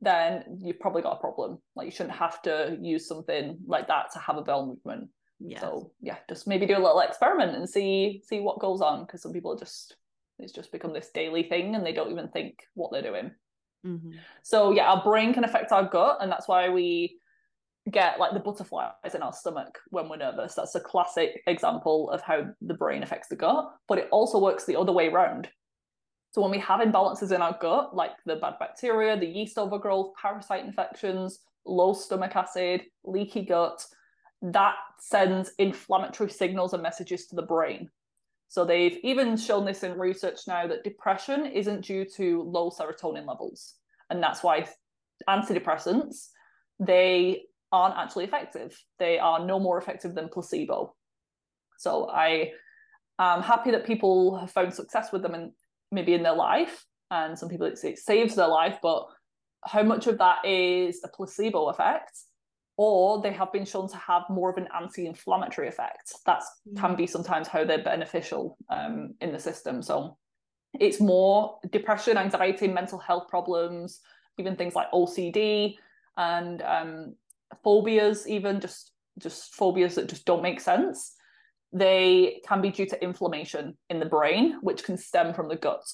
then you've probably got a problem like you shouldn't have to use something like that to have a bowel movement yeah. so yeah just maybe do a little experiment and see see what goes on because some people are just it's just become this daily thing and they don't even think what they're doing Mm-hmm. So yeah, our brain can affect our gut, and that's why we get like the butterflies in our stomach when we're nervous. That's a classic example of how the brain affects the gut, but it also works the other way around. So when we have imbalances in our gut, like the bad bacteria, the yeast overgrowth, parasite infections, low stomach acid, leaky gut, that sends inflammatory signals and messages to the brain. So they've even shown this in research now that depression isn't due to low serotonin levels. And that's why antidepressants, they aren't actually effective. They are no more effective than placebo. So I am happy that people have found success with them and maybe in their life. And some people it saves their life, but how much of that is a placebo effect or they have been shown to have more of an anti-inflammatory effect. That mm. can be sometimes how they're beneficial um, in the system. So it's more depression, anxiety, mental health problems, even things like OCD and um, phobias, even just just phobias that just don't make sense. They can be due to inflammation in the brain, which can stem from the gut.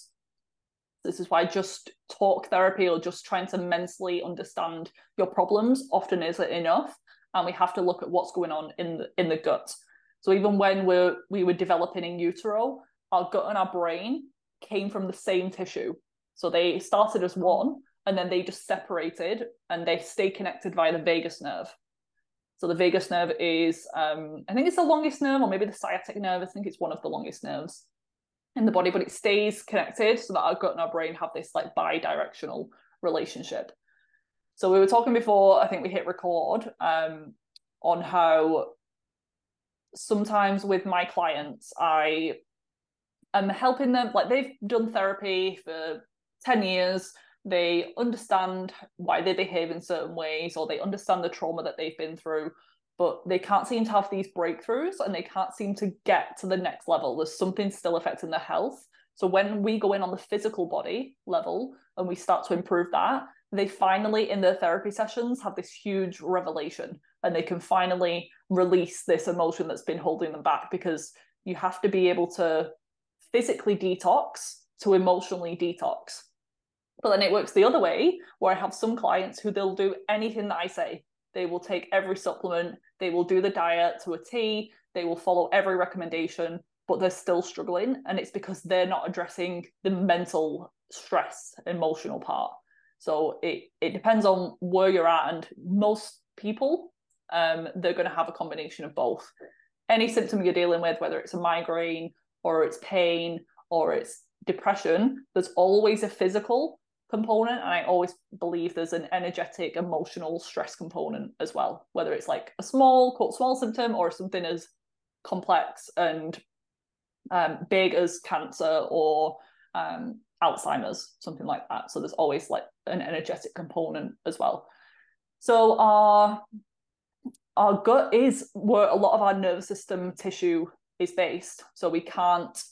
This is why just talk therapy or just trying to mentally understand your problems often isn't enough. And we have to look at what's going on in the, in the gut. So even when we're, we were developing in utero, our gut and our brain came from the same tissue. So they started as one and then they just separated and they stay connected via the vagus nerve. So the vagus nerve is, um, I think it's the longest nerve, or maybe the sciatic nerve. I think it's one of the longest nerves in the body, but it stays connected so that our gut and our brain have this like bi-directional relationship. So we were talking before, I think we hit record um, on how sometimes with my clients, I am helping them, like they've done therapy for 10 years, they understand why they behave in certain ways, or they understand the trauma that they've been through, but they can't seem to have these breakthroughs and they can't seem to get to the next level. There's something still affecting their health. So when we go in on the physical body level and we start to improve that, they finally in their therapy sessions have this huge revelation and they can finally release this emotion that's been holding them back because you have to be able to physically detox to emotionally detox. But then it works the other way, where I have some clients who they'll do anything that I say. They will take every supplement, they will do the diet to a T, they will follow every recommendation, but they're still struggling. And it's because they're not addressing the mental stress, emotional part. So it, it depends on where you're at. And most people, um, they're going to have a combination of both. Any symptom you're dealing with, whether it's a migraine or it's pain or it's depression, there's always a physical component and i always believe there's an energetic emotional stress component as well whether it's like a small quote small symptom or something as complex and um, big as cancer or um, alzheimer's something like that. So there's always like an energetic component as well. So our our gut is where a lot of our nervous system tissue is based so we can't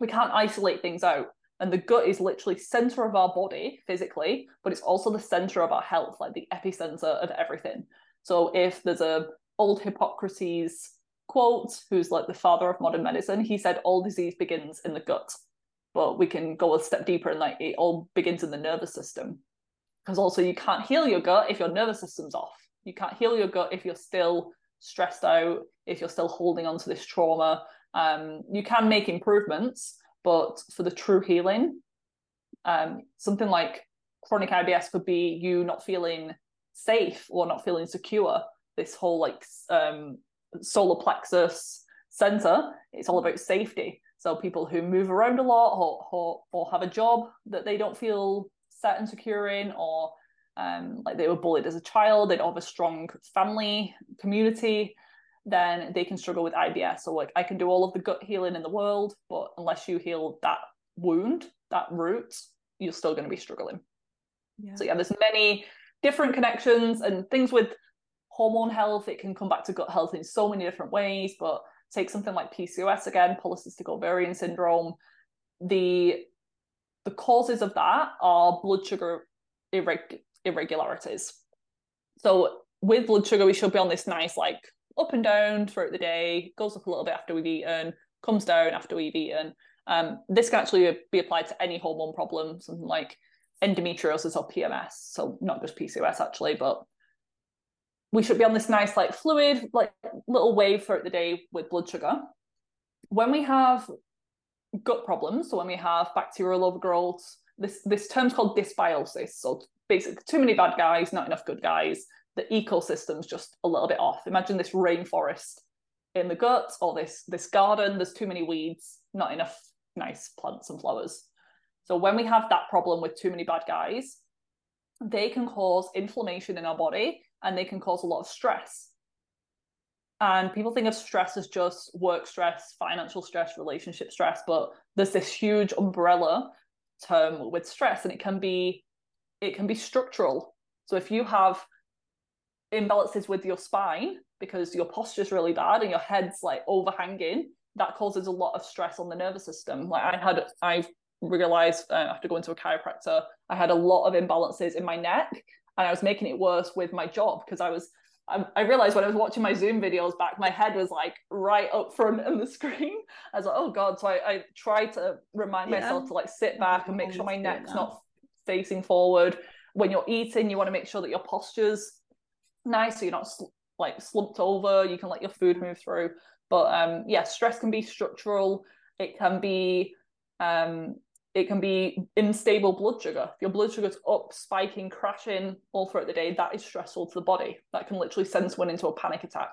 we can't isolate things out and the gut is literally center of our body physically but it's also the center of our health like the epicenter of everything. So if there's a old hippocrates quote who's like the father of modern medicine he said all disease begins in the gut. But we can go a step deeper and like it all begins in the nervous system. Because also you can't heal your gut if your nervous system's off. You can't heal your gut if you're still stressed out, if you're still holding on to this trauma. Um, you can make improvements, but for the true healing, um, something like chronic IBS could be you not feeling safe or not feeling secure. This whole like um, solar plexus center, it's all about safety. So people who move around a lot or, or, or have a job that they don't feel set and secure in, or um, like they were bullied as a child, they don't have a strong family community, then they can struggle with IBS. So like I can do all of the gut healing in the world, but unless you heal that wound, that root, you're still going to be struggling. Yeah. So yeah, there's many different connections and things with hormone health. It can come back to gut health in so many different ways. But take something like PCOS again, polycystic ovarian syndrome. The the causes of that are blood sugar irreg- irregularities. So with blood sugar, we should be on this nice like up and down throughout the day. Goes up a little bit after we've eaten, comes down after we've eaten. Um, this can actually be applied to any hormone problem, something like endometriosis or PMS. So not just PCOS actually, but we should be on this nice like fluid, like little wave throughout the day with blood sugar. When we have gut problems, so when we have bacterial overgrowth, this this term's called dysbiosis. So basically too many bad guys, not enough good guys. The ecosystem's just a little bit off. Imagine this rainforest in the gut or this this garden, there's too many weeds, not enough nice plants and flowers. So when we have that problem with too many bad guys, they can cause inflammation in our body and they can cause a lot of stress. And people think of stress as just work stress, financial stress, relationship stress, but there's this huge umbrella term with stress and it can be it can be structural. So if you have imbalances with your spine because your posture is really bad and your head's like overhanging, that causes a lot of stress on the nervous system. Like I had, I've realized uh, after going to a chiropractor, I had a lot of imbalances in my neck, and I was making it worse with my job because I was. I, I realized when I was watching my Zoom videos back, my head was like right up front on the screen. I was like, oh god! So I, I tried to remind yeah. myself to like sit back and make sure my neck's not facing forward. When you're eating, you want to make sure that your posture's nice, so you're not sl- like slumped over. You can let your food move through. But um, yeah, stress can be structural. It can be um, it can be unstable blood sugar. If your blood sugar's up, spiking, crashing all throughout the day, that is stressful to the body. That can literally send someone into a panic attack.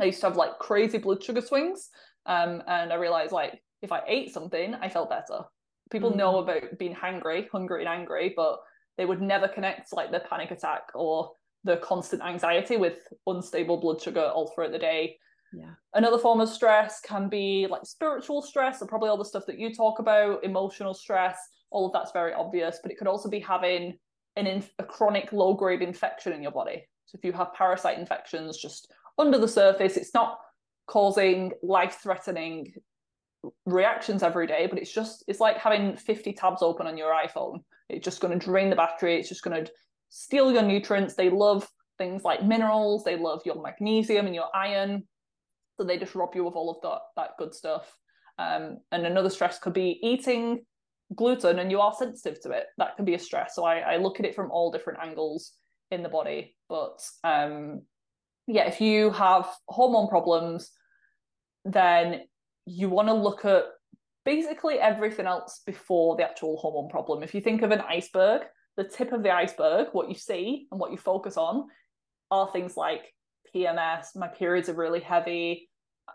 I used to have like crazy blood sugar swings, um, and I realized like if I ate something, I felt better. People mm-hmm. know about being hungry, hungry and angry, but they would never connect like the panic attack or the constant anxiety with unstable blood sugar all throughout the day yeah. Another form of stress can be like spiritual stress, or probably all the stuff that you talk about, emotional stress. All of that's very obvious, but it could also be having an inf- a chronic low grade infection in your body. So if you have parasite infections just under the surface, it's not causing life threatening reactions every day, but it's just it's like having 50 tabs open on your iPhone. It's just going to drain the battery. It's just going to steal your nutrients. They love things like minerals. They love your magnesium and your iron. So they just rob you of all of that that good stuff. Um, and another stress could be eating gluten and you are sensitive to it. That can be a stress. So I, I look at it from all different angles in the body. But um, yeah, if you have hormone problems, then you want to look at basically everything else before the actual hormone problem. If you think of an iceberg, the tip of the iceberg, what you see and what you focus on are things like PMS, my periods are really heavy,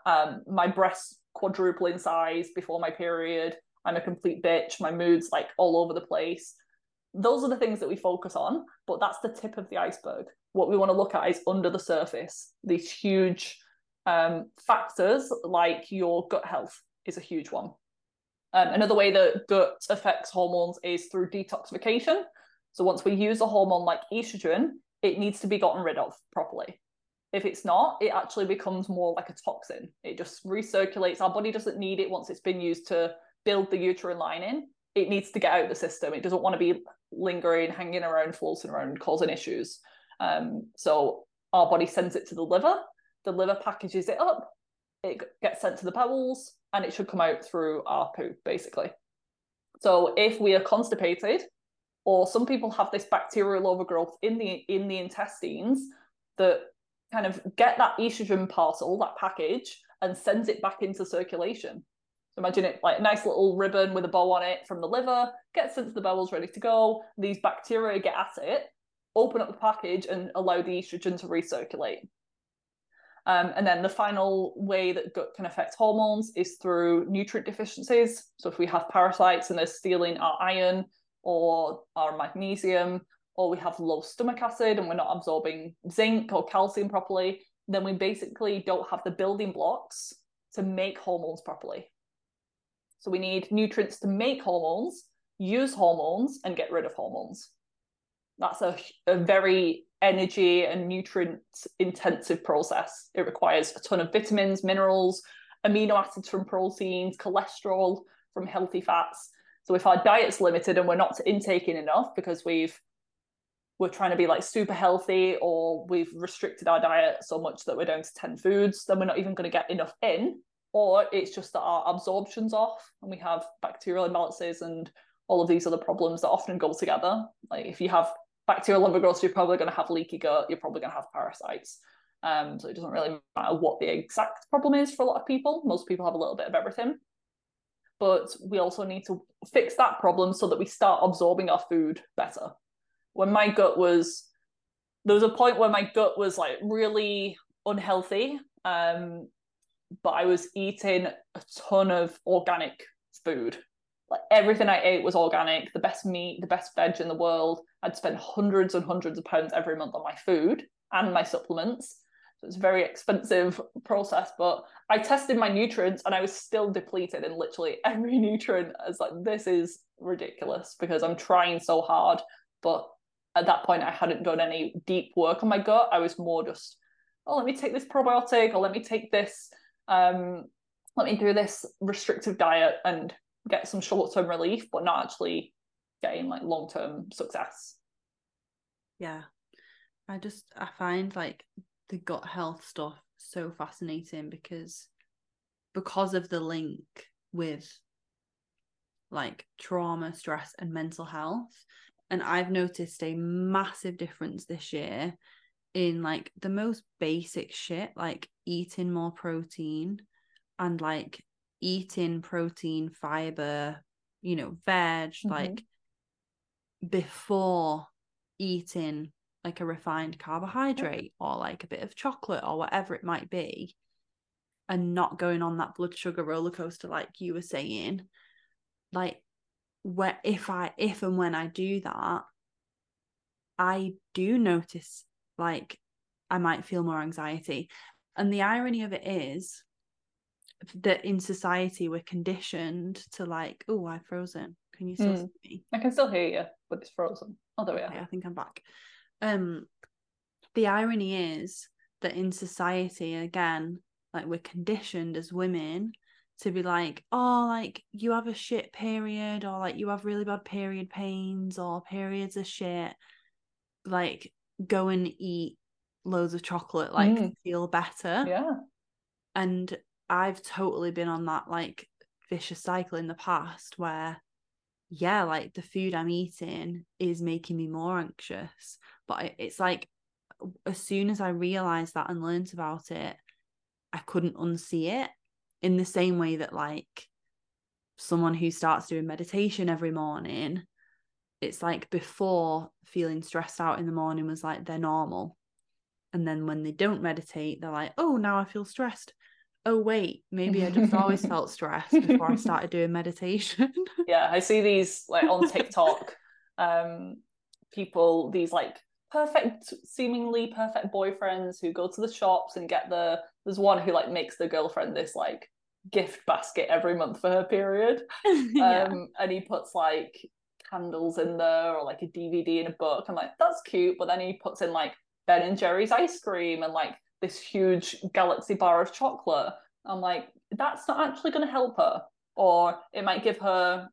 um, my breasts quadruple in size before my period, I'm a complete bitch, my mood's like all over the place. Those are the things that we focus on, but that's the tip of the iceberg. What we want to look at is under the surface, these huge um, factors like your gut health is a huge one. Um, another way that gut affects hormones is through detoxification. So once we use a hormone like estrogen, it needs to be gotten rid of properly. If it's not, it actually becomes more like a toxin. It just recirculates. Our body doesn't need it once it's been used to build the uterine lining. It needs to get out of the system. It doesn't want to be lingering, hanging around, floating around, causing issues. Um, so our body sends it to the liver. The liver packages it up. It gets sent to the bowels, and it should come out through our poo, basically. So if we are constipated, or some people have this bacterial overgrowth in the in the intestines that kind of get that estrogen parcel, that package, and sends it back into circulation. So imagine it like a nice little ribbon with a bow on it from the liver, gets sent to the bowels ready to go. These bacteria get at it, open up the package, and allow the estrogen to recirculate. Um, and then the final way that gut can affect hormones is through nutrient deficiencies. So if we have parasites and they're stealing our iron or our magnesium, or we have low stomach acid and we're not absorbing zinc or calcium properly, then we basically don't have the building blocks to make hormones properly. So we need nutrients to make hormones, use hormones, and get rid of hormones. That's a, a very energy and nutrient intensive process. It requires a ton of vitamins, minerals, amino acids from proteins, cholesterol from healthy fats. So if our diet's limited and we're not intaking enough because we've we're trying to be like super healthy or we've restricted our diet so much that we're down to 10 foods, then we're not even going to get enough in. Or it's just that our absorption's off and we have bacterial imbalances and all of these other problems that often go together. Like if you have bacterial growth, you're probably going to have leaky gut, you're probably going to have parasites. Um, so it doesn't really matter what the exact problem is for a lot of people. Most people have a little bit of everything. But we also need to fix that problem so that we start absorbing our food better. When my gut was, there was a point where my gut was like really unhealthy, um, but I was eating a ton of organic food like everything I ate was organic, the best meat, the best veg in the world. I'd spend hundreds and hundreds of pounds every month on my food and my supplements. It's a very expensive process, but I tested my nutrients and I was still depleted in literally every nutrient. I was like, this is ridiculous because I'm trying so hard. But at that point, I hadn't done any deep work on my gut. I was more just, oh, let me take this probiotic or let me take this, um, let me do this restrictive diet and get some short term relief, but not actually getting like long term success. Yeah. I just I find like the gut health stuff so fascinating because because of the link with like trauma, stress, and mental health. And I've noticed a massive difference this year in like the most basic shit, like eating more protein and like eating protein, fiber, you know, veg, mm-hmm. like before eating like a refined carbohydrate or like a bit of chocolate or whatever it might be and not going on that blood sugar roller coaster like you were saying like where if i if and when i do that i do notice like i might feel more anxiety and the irony of it is that in society we're conditioned to like, oh, I've frozen. Can you still mm. see me? I can still hear you, but it's frozen. Oh, there we okay. I think I'm back. Um, the irony is that in society, again, like we're conditioned as women to be like, oh, like you have a shit period, or like you have really bad period pains, or periods are shit. Like, go and eat loads of chocolate, like mm. feel better. Yeah. And I've totally been on that like vicious cycle in the past where yeah, like the food I'm eating is making me more anxious. But it's like as soon as I realized that and learned about it, I couldn't unsee it in the same way that like someone who starts doing meditation every morning, it's like before feeling stressed out in the morning was like they're normal. And then when they don't meditate, they're like, oh, now I feel stressed oh wait maybe i just always felt stressed before i started doing meditation yeah i see these like on tiktok um people these like perfect seemingly perfect boyfriends who go to the shops and get the there's one who like makes the girlfriend this like gift basket every month for her period yeah. um and he puts like candles in there or like a dvd and a book i'm like that's cute but then he puts in like ben and jerry's ice cream and like this huge galaxy bar of chocolate. I'm like, that's not actually going to help her. Or it might give her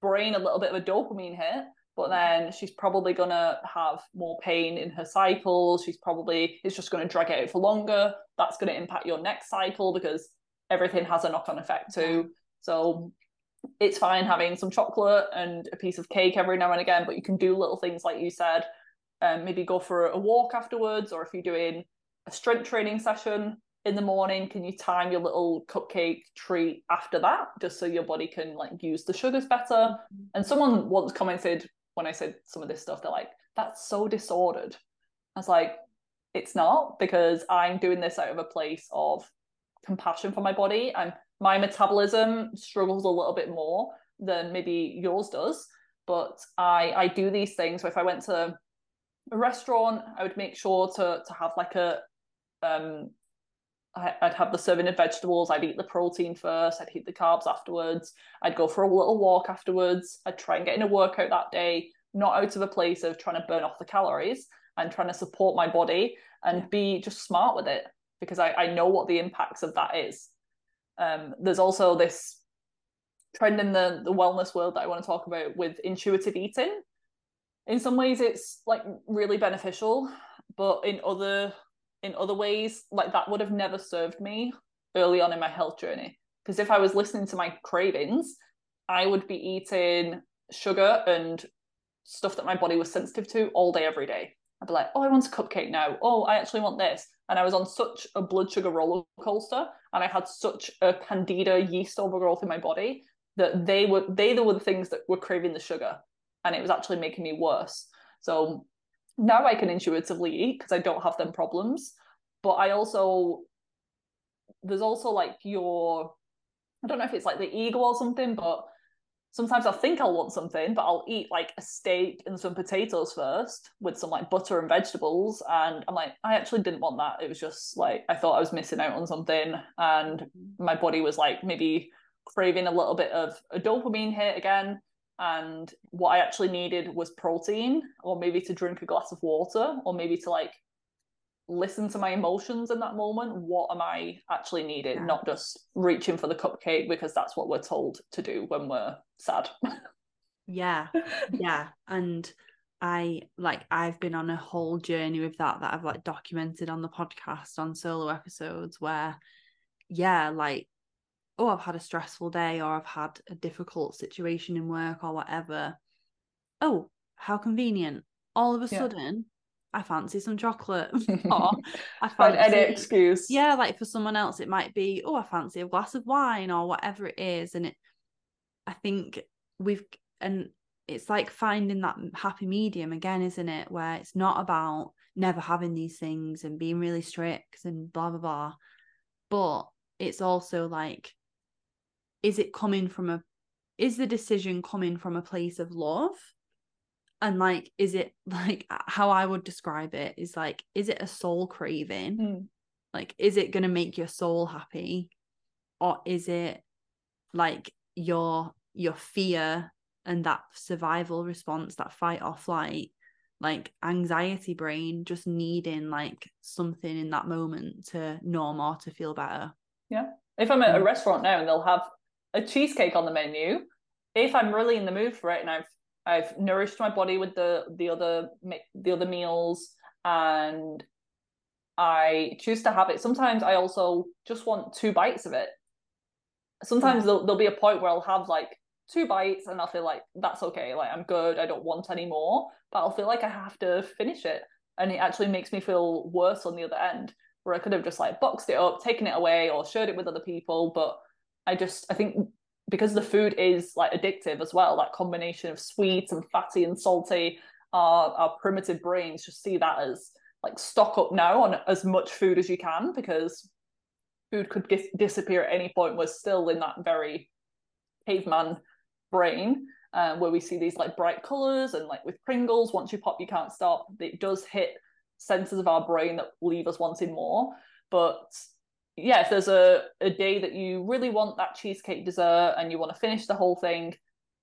brain a little bit of a dopamine hit, but then she's probably going to have more pain in her cycle. She's probably, it's just going to drag it out for longer. That's going to impact your next cycle because everything has a knock on effect too. So it's fine having some chocolate and a piece of cake every now and again, but you can do little things like you said. Um, maybe go for a walk afterwards, or if you're doing a strength training session in the morning can you time your little cupcake treat after that just so your body can like use the sugars better mm-hmm. and someone once commented when i said some of this stuff they're like that's so disordered. I was like it's not because i'm doing this out of a place of compassion for my body and my metabolism struggles a little bit more than maybe yours does but i i do these things. So if i went to a restaurant i would make sure to to have like a um I'd have the serving of vegetables. I'd eat the protein first. I'd eat the carbs afterwards. I'd go for a little walk afterwards. I'd try and get in a workout that day, not out of a place of trying to burn off the calories and trying to support my body and be just smart with it because I, I know what the impacts of that is. Um, there's also this trend in the, the wellness world that I want to talk about with intuitive eating. In some ways, it's like really beneficial, but in other in other ways, like that would have never served me early on in my health journey. Because if I was listening to my cravings, I would be eating sugar and stuff that my body was sensitive to all day, every day. I'd be like, oh, I want a cupcake now. Oh, I actually want this. And I was on such a blood sugar roller coaster and I had such a candida yeast overgrowth in my body that they were they were the things that were craving the sugar. And it was actually making me worse. So now I can intuitively eat because I don't have them problems. But I also there's also like your I don't know if it's like the ego or something, but sometimes I think I'll want something, but I'll eat like a steak and some potatoes first with some like butter and vegetables. And I'm like, I actually didn't want that. It was just like I thought I was missing out on something. And my body was like maybe craving a little bit of a dopamine hit again and what I actually needed was protein, or maybe to drink a glass of water, or maybe to like listen to my emotions in that moment. What am I actually needed? Yeah. Not just reaching for the cupcake because that's what we're told to do when we're sad. yeah, yeah, and I like I've been on a whole journey with that that I've like documented on the podcast on solo episodes where yeah, like oh, I've had a stressful day or I've had a difficult situation in work or whatever. Oh, how convenient. All of a yeah. sudden, I fancy some chocolate. or I fancy any excuse. Yeah, like for someone else, it might be, oh, I fancy a glass of wine or whatever it is. And it, I think we've, and it's like finding that happy medium again, isn't it? Where it's not about never having these things and being really strict and blah, blah, blah. But it's also like is it coming from a is the decision coming from a place of love? And like is it like how i would describe it is like is it a soul craving? Mm. like is it going to make your soul happy? Or is it like your your fear and that survival response that fight or flight like anxiety brain just needing like something in that moment to know more to feel better? Yeah. If i'm at a restaurant now and they'll have a cheesecake on the menu if I'm really in the mood for it and I've I've nourished my body with the the other the other meals and I choose to have it. Sometimes I also just want two bites of it. Sometimes mm. there'll, there'll be a point where I'll have like two bites and I'll feel like that's okay, like I'm good, I don't want any more, but I'll feel like I have to finish it. And it actually makes me feel worse on the other end, where I could have just like boxed it up, taken it away, or shared it with other people, but I just I think because the food is like addictive as well, that combination of sweet and fatty and salty, our our primitive brains just see that as like stock up now on as much food as you can because food could dis- disappear at any point. We're still in that very caveman brain uh, where we see these like bright colors and like with Pringles, once you pop, you can't stop. It does hit senses of our brain that leave us wanting more. But yeah, if there's a, a day that you really want that cheesecake dessert and you want to finish the whole thing,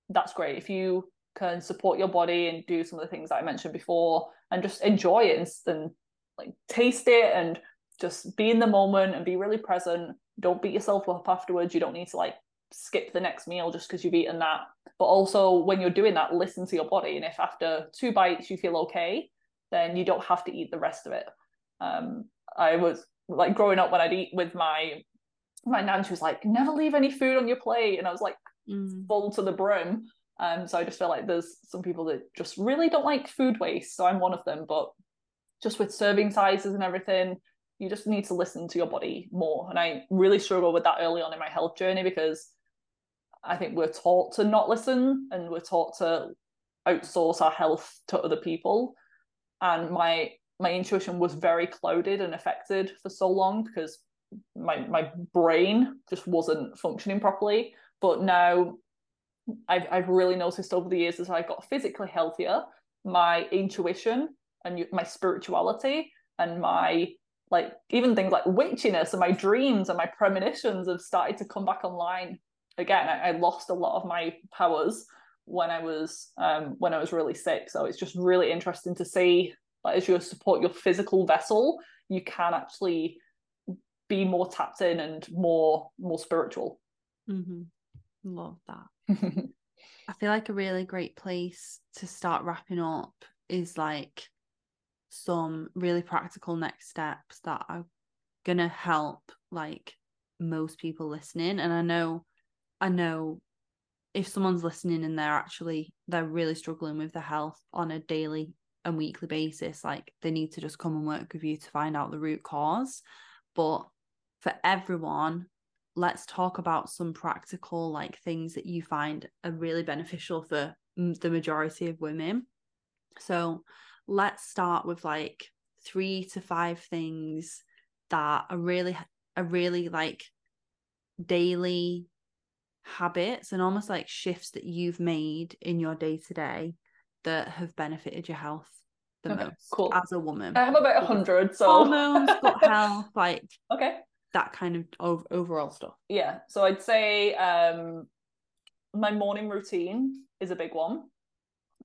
that's great. If you can support your body and do some of the things that I mentioned before and just enjoy it and, and like taste it and just be in the moment and be really present. Don't beat yourself up afterwards. You don't need to like skip the next meal just because you've eaten that. But also when you're doing that, listen to your body. And if after two bites you feel okay, then you don't have to eat the rest of it. Um, I was like growing up when I'd eat with my my nan, she was like, never leave any food on your plate. And I was like mm. full to the brim. Um, so I just feel like there's some people that just really don't like food waste. So I'm one of them. But just with serving sizes and everything, you just need to listen to your body more. And I really struggle with that early on in my health journey because I think we're taught to not listen and we're taught to outsource our health to other people. And my my intuition was very clouded and affected for so long because my my brain just wasn't functioning properly. But now I've I've really noticed over the years as I got physically healthier, my intuition and my spirituality and my like even things like witchiness and my dreams and my premonitions have started to come back online again. I, I lost a lot of my powers when I was um when I was really sick. So it's just really interesting to see like as you support your physical vessel, you can actually be more tapped in and more more spiritual. Mm-hmm. Love that. I feel like a really great place to start wrapping up is like some really practical next steps that are gonna help like most people listening. And I know I know if someone's listening and they're actually they're really struggling with their health on a daily and weekly basis, like they need to just come and work with you to find out the root cause. But for everyone, let's talk about some practical like things that you find are really beneficial for the majority of women. So let's start with like three to five things that are really are really like daily habits and almost like shifts that you've made in your day to day that have benefited your health the okay, most cool. as a woman. I have about a hundred, so hormones, gut health, like okay, that kind of ov- overall stuff. Yeah, so I'd say um, my morning routine is a big one.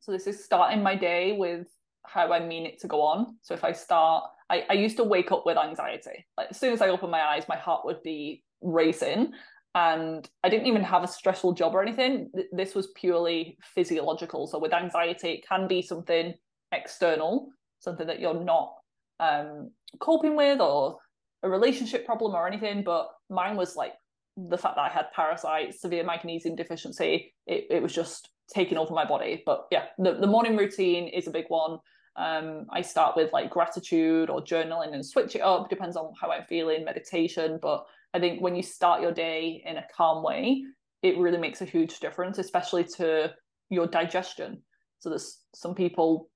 So this is starting my day with how I mean it to go on. So if I start, I, I used to wake up with anxiety. Like as soon as I open my eyes, my heart would be racing. And I didn't even have a stressful job or anything. This was purely physiological. So with anxiety, it can be something external, something that you're not um, coping with or a relationship problem or anything, but mine was like the fact that I had parasites, severe magnesium deficiency. It, it was just taking over my body. But yeah, the, the morning routine is a big one. Um, I start with like gratitude or journaling and switch it up, depends on how I'm feeling, meditation. But I think when you start your day in a calm way, it really makes a huge difference, especially to your digestion. So there's some people,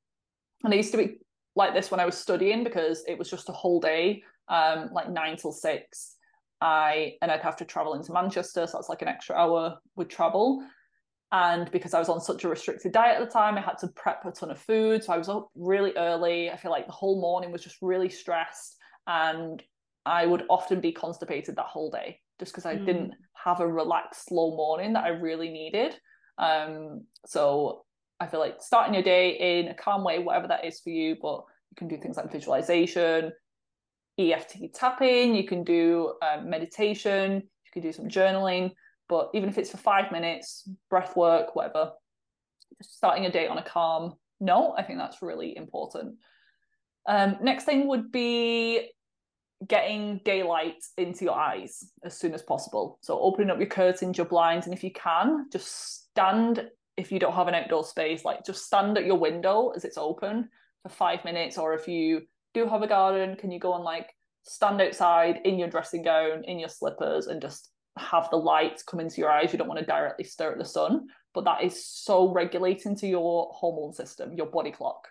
and I used to be like this when I was studying because it was just a whole day, um, like nine till six. I and I'd have to travel into Manchester, so that's like an extra hour with travel. And because I was on such a restricted diet at the time, I had to prep a ton of food. So I was up really early. I feel like the whole morning was just really stressed. And I would often be constipated that whole day just because I mm. didn't have a relaxed, slow morning that I really needed. Um, so I feel like starting your day in a calm way, whatever that is for you, but you can do things like visualization, EFT tapping, you can do um, meditation, you can do some journaling. But even if it's for five minutes, breath work, whatever, just starting a day on a calm note, I think that's really important. Um, next thing would be getting daylight into your eyes as soon as possible. So opening up your curtains, your blinds, and if you can, just stand if you don't have an outdoor space, like just stand at your window as it's open for five minutes. Or if you do have a garden, can you go and like stand outside in your dressing gown, in your slippers, and just have the light come into your eyes. You don't want to directly stare at the sun, but that is so regulating to your hormone system, your body clock,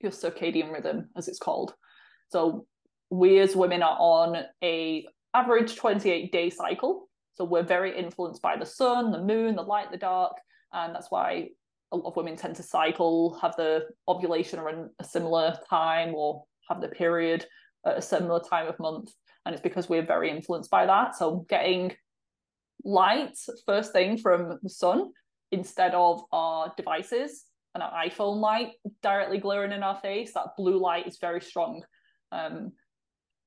your circadian rhythm, as it's called. So we as women are on a average 28 day cycle. So we're very influenced by the sun, the moon, the light, the dark, and that's why a lot of women tend to cycle, have the ovulation around a similar time, or have the period at a similar time of month. And it's because we're very influenced by that. So getting light first thing from the sun instead of our devices and our iphone light directly glaring in our face that blue light is very strong. Um,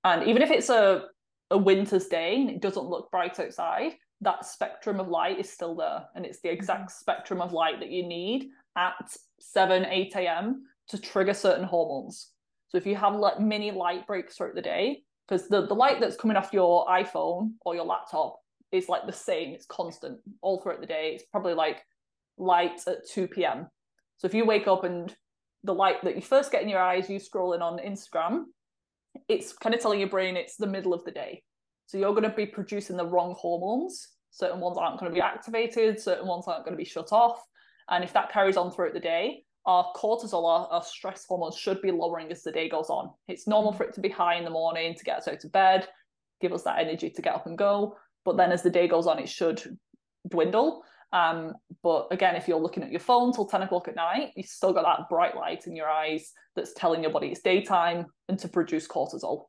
and even if it's a, a winter's day and it doesn't look bright outside that spectrum of light is still there. And it's the exact mm-hmm. spectrum of light that you need at 7 8 a.m to trigger certain hormones. So if you have like mini light breaks throughout the day because the, the light that's coming off your iphone or your laptop is like the same. It's constant all throughout the day. It's probably like light at 2 p.m so if you wake up and the light that you first get in your eyes you scrolling on instagram it's kind of telling your brain it's the middle of the day. So you're going to be producing the wrong hormones. Certain ones aren't going to be activated, certain ones aren't going to be shut off. And if that carries on throughout the day, our cortisol, our, our stress hormones should be lowering as the day goes on. It's normal mm. for it to be high in the morning to get us out of bed, give us that energy to get up and go. But then as the day goes on, it should dwindle. Um, but again, if you're looking at your phone till 10 o'clock at night, you've still got that bright light in your eyes that's telling your body it's daytime and to produce cortisol.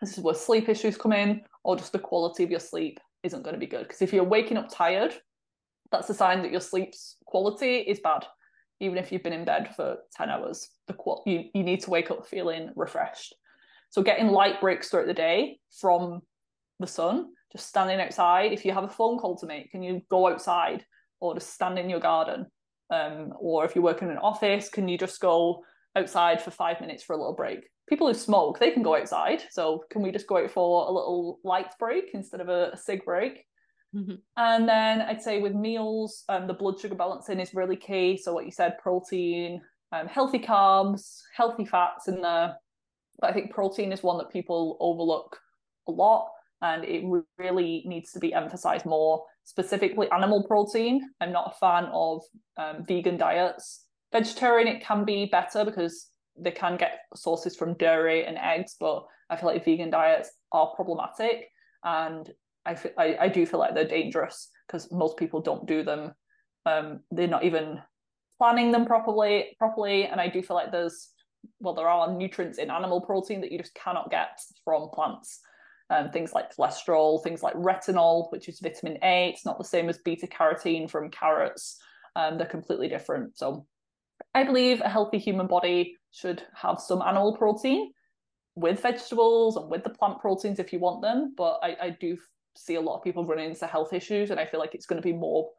This is where sleep issues come in, or just the quality of your sleep isn't going to be good. Because if you're waking up tired, that's a sign that your sleep's quality is bad even if you've been in bed for 10 hours the you, you need to wake up feeling refreshed so getting light breaks throughout the day from the sun just standing outside if you have a phone call to make can you go outside or just stand in your garden um, or if you work in an office can you just go outside for five minutes for a little break people who smoke they can go outside so can we just go out for a little light break instead of a, a cig break Mm-hmm. And then I'd say with meals, um, the blood sugar balancing is really key. So what you said, protein, um, healthy carbs, healthy fats in there. But I think protein is one that people overlook a lot, and it really needs to be emphasized more. Specifically, animal protein. I'm not a fan of um, vegan diets. Vegetarian, it can be better because they can get sources from dairy and eggs, but I feel like vegan diets are problematic and I, feel, I, do feel like they're dangerous because most people don't do them. Um, they're not even planning them properly properly, and I do feel like there's well, there are nutrients in animal protein that you just cannot get from plants. Um, things like cholesterol, things like retinol, which is vitamin A. It's not the same as beta carotene from carrots. Um, they're completely different. So I believe a healthy human body should have some animal protein with vegetables and with the plant proteins if you want them. But I, I do see a lot of people running into health issues, and I feel like it's going to be more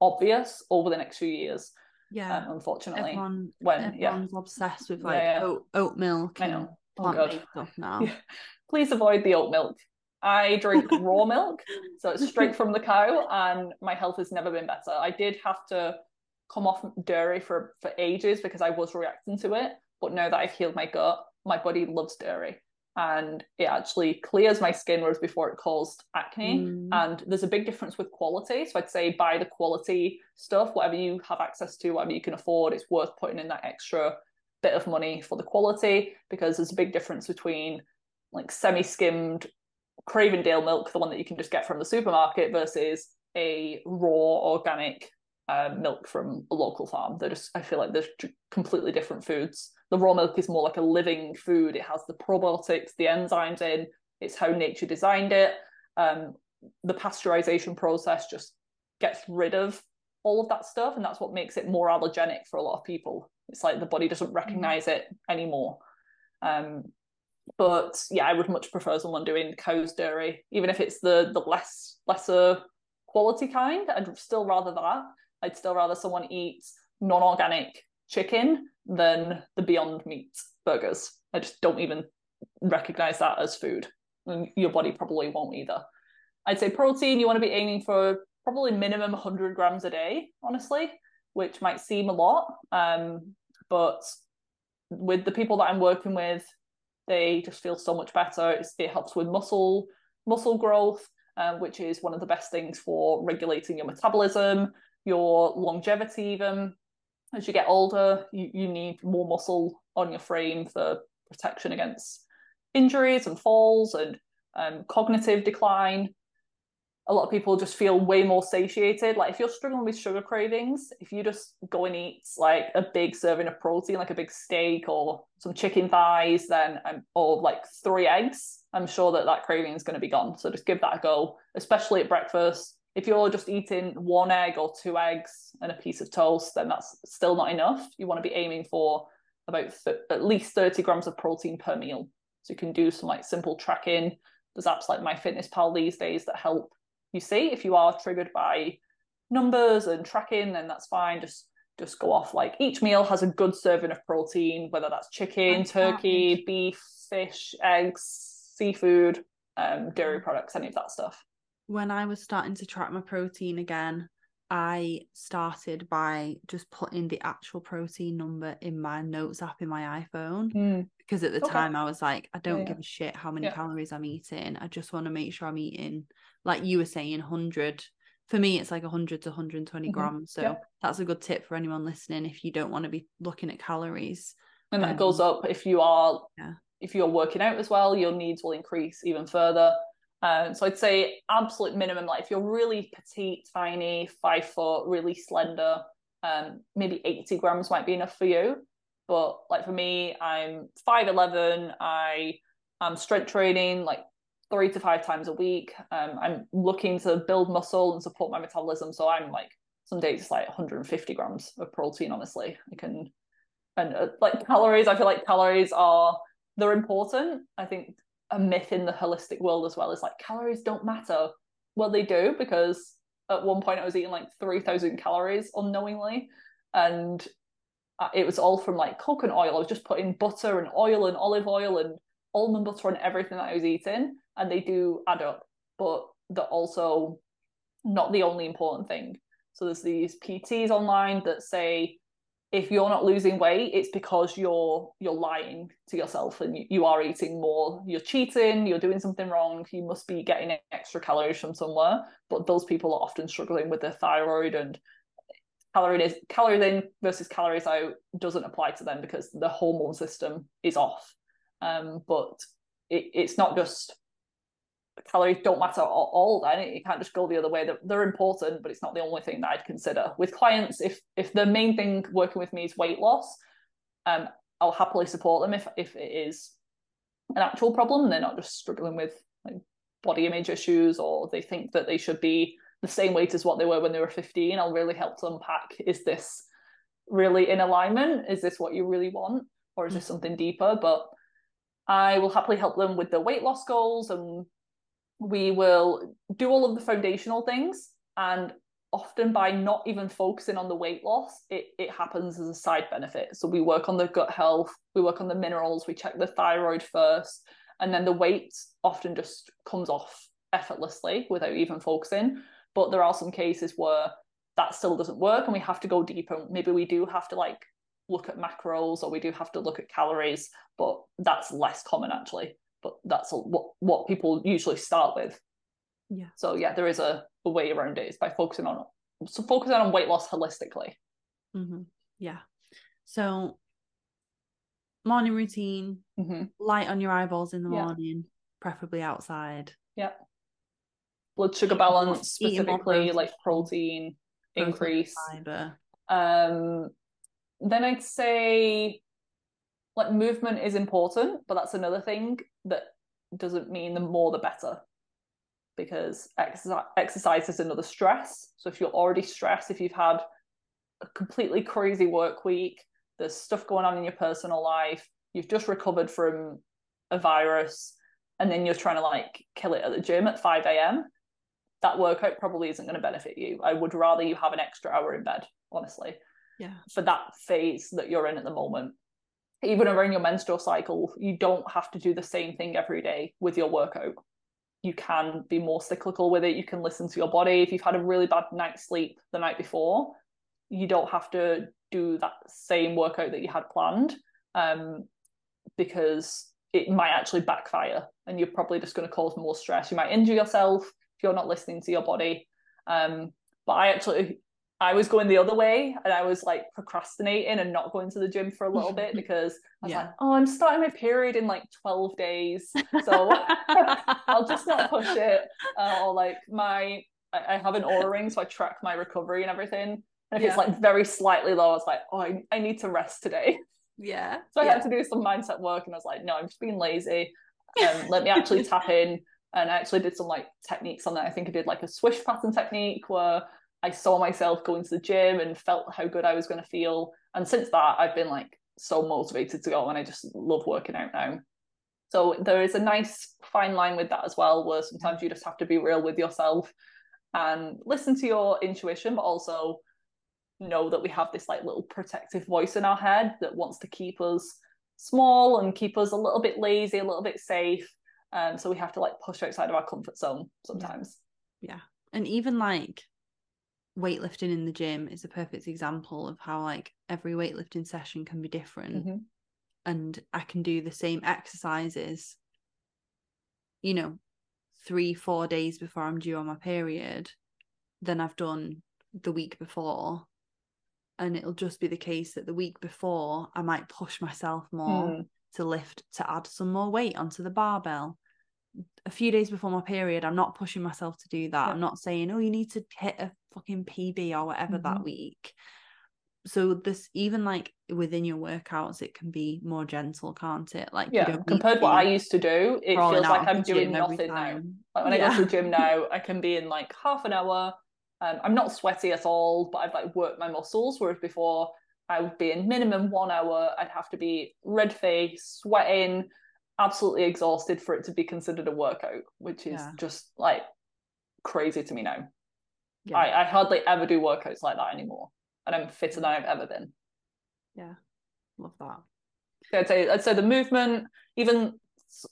obvious over the next few years. Yeah, um, unfortunately, Everyone, when everyone's yeah. obsessed with like yeah, yeah. Oat, oat milk. I know. Oh, stuff now. Please avoid the oat milk. I drink raw milk, so it's straight from the cow, and my health has never been better. I did have to come off dairy for for ages because I was reacting to it, but now that I've healed my gut, my body loves dairy and it actually clears my skin, whereas before it caused acne. Mm. And there's a big difference with quality. So I'd say buy the quality stuff, whatever you have access to, whatever you can afford, it's worth putting in that extra bit of money for the quality because there's a big difference between like semi-skimmed Cravendale milk, the one that you can just get from the supermarket, versus a raw organic uh, milk from a local farm. They're just, I feel like they're completely different foods. The raw milk is more like a living food. It has the probiotics, the enzymes in. It's how nature designed it. Um, the pasteurization process just gets rid of all of that stuff, and that's what makes it more allergenic for a lot of people. It's like the body doesn't mm-hmm. recognize it anymore. Um, but yeah, I would much prefer someone doing cow's dairy, even if it's the the less lesser quality kind. I'd still rather that I'd still rather someone eat non-organic chicken than the Beyond Meat burgers. I just don't even recognize that as food. And your body probably won't either. I'd say protein, you want to be aiming for probably minimum 100 grams a day, honestly, which might seem a lot. Um, but with the people that I'm working with, they just feel so much better. It's, it helps with muscle muscle growth, um, which is one of the best things for regulating your metabolism, your longevity even as you get older you, you need more muscle on your frame for protection against injuries and falls and um, cognitive decline a lot of people just feel way more satiated like if you're struggling with sugar cravings if you just go and eat like a big serving of protein like a big steak or some chicken thighs then um, or like three eggs i'm sure that that craving is going to be gone so just give that a go especially at breakfast if you're just eating one egg or two eggs and a piece of toast, then that's still not enough. You want to be aiming for about th- at least 30 grams of protein per meal. So you can do some like simple tracking. There's apps like MyFitnessPal these days that help you see if you are triggered by numbers and tracking, then that's fine. Just just go off. Like each meal has a good serving of protein, whether that's chicken, turkey, beef, fish, eggs, seafood, um, dairy products, any of that stuff. When I was starting to track my protein again, I started by just putting the actual protein number in my notes app in my iPhone. Mm. Because at the Okay. time I was like, I don't yeah. give a shit how many Yeah. calories I'm eating. I just want to make sure I'm eating, like you were saying, 100. For me, it's like 100 to 120 Mhm. grams. So Yeah. that's a good tip for anyone listening if you don't want to be looking at calories. and that Um, goes up if you are Yeah. if you're working out as well your needs will increase even further um, so i'd say absolute minimum like if you're really petite tiny five foot really slender um, maybe 80 grams might be enough for you but like for me i'm 5'11 i am strength training like three to five times a week. Um, i'm looking to build muscle and support my metabolism. So i'm like some days it's like 150 grams of protein honestly. I can and uh, like calories i feel like calories are they're important. I think a myth in the holistic world as well is like calories don't matter. Well they do because at one point i was eating like 3000 calories unknowingly. And Uh, it was all from like coconut oil. I was just putting butter and oil and olive oil and almond butter on everything that i was eating and they do add up but they're also not the only important thing. So there's these pts online that say if you're not losing weight it's because you're you're lying to yourself and you, you are eating more. You're cheating. You're doing something wrong. You must be getting extra calories from somewhere. But those people are often struggling with their thyroid and calories in versus calories out doesn't apply to them because the hormone system is off. Um, but it, it's not just calories don't matter at all then. You can't just go the other way. They're, they're important but it's not the only thing that i'd consider. With clients if if the main thing working with me is weight loss um i'll happily support them if if it is an actual problem. They're not just struggling with like body image issues or they think that they should be the same weight as what they were when they were 15 i'll really help to unpack is this really in alignment? Is this what you really want? Or is this mm-hmm. something deeper? But i will happily help them with their weight loss goals and we will do all of the foundational things. And often by not even focusing on the weight loss it, it happens as a side benefit. So we work on the gut health we work on the minerals we check the thyroid first and then the weight often just comes off effortlessly without even focusing but there are some cases where that still doesn't work and we have to go deeper maybe we do have to like look at macros or we do have to look at calories but that's less common actually but that's what what people usually start with. Yeah. So yeah, there is a, a way around it. It's by focusing on so focusing on weight loss holistically. Mm-hmm. Yeah. So morning routine, mm-hmm. light on your eyeballs in the Yeah. morning, preferably outside. Yeah. Blood sugar balance specifically, like protein, increase. fiber. Um, then I'd say like movement is important, but that's another thing that doesn't mean the more the better. Because exercise, exercise is another stress. So if you're already stressed, if you've had a completely crazy work week, there's stuff going on in your personal life, you've just recovered from a virus, and then you're trying to like kill it at the gym at 5 a.m., that workout probably isn't going to benefit you. I would rather you have an extra hour in bed, honestly Yeah. for that phase that you're in at the moment. Even around your menstrual cycle, you don't have to do the same thing every day with your workout. You can be more cyclical with it. You can listen to your body. If you've had a really bad night's sleep the night before, you don't have to do that same workout that you had planned um, because it might actually backfire and you're probably just going to cause more stress. You might injure yourself if you're not listening to your body. Um, but I actually I was going the other way and I was like procrastinating and not going to the gym for a little bit because I was Yeah. like, oh, I'm starting my period in like 12 days. So I'll just not push it. Uh, or like my, I, I have an Oura ring, so I track my recovery and everything. And if it's like very slightly low, I was like, oh, I, I need to rest today. yeah. So I yeah. had to do some mindset work and I was like, no, I'm just being lazy. Um, let me actually tap in. And I actually did some like techniques on that. I think I did like a swish pattern technique where I saw myself going to the gym and felt how good I was going to feel. And since that, I've been like so motivated to go and I just love working out now. So there is a nice fine line with that as well, where sometimes you just have to be real with yourself and listen to your intuition, but also know that we have this like little protective voice in our head that wants to keep us small and keep us a little bit lazy, a little bit safe. Um, so we have to like push outside of our comfort zone sometimes. Yeah. And even like weightlifting in the gym is a perfect example of how like every weightlifting session can be different Mhm. and I can do the same exercises, you know, three, four days before I'm due on my period than I've done the week before. And it'll just be the case that the week before I might push myself more Mm. to lift to add some more weight onto the barbell. A few days before my period, I'm not pushing myself to do that. Yeah. I'm not saying, oh, you need to hit a fucking PB or whatever that Mhm. week. So this even like within your workouts, it can be more gentle, can't it? Like Yeah, compared to what I used to do, it feels like I'm doing nothing now. Like when I go to the gym now, I can be in like half an hour. Um, I'm not sweaty at all, but I've like worked my muscles. Whereas before, I would be in minimum one hour. I'd have to be red face, sweating, absolutely exhausted for it to be considered a workout, which is Yeah. just like crazy to me now. Yeah. I, I hardly ever do workouts like that anymore, and I'm fitter than I've ever been. yeah. Love that. So I'd say I'd say the movement, even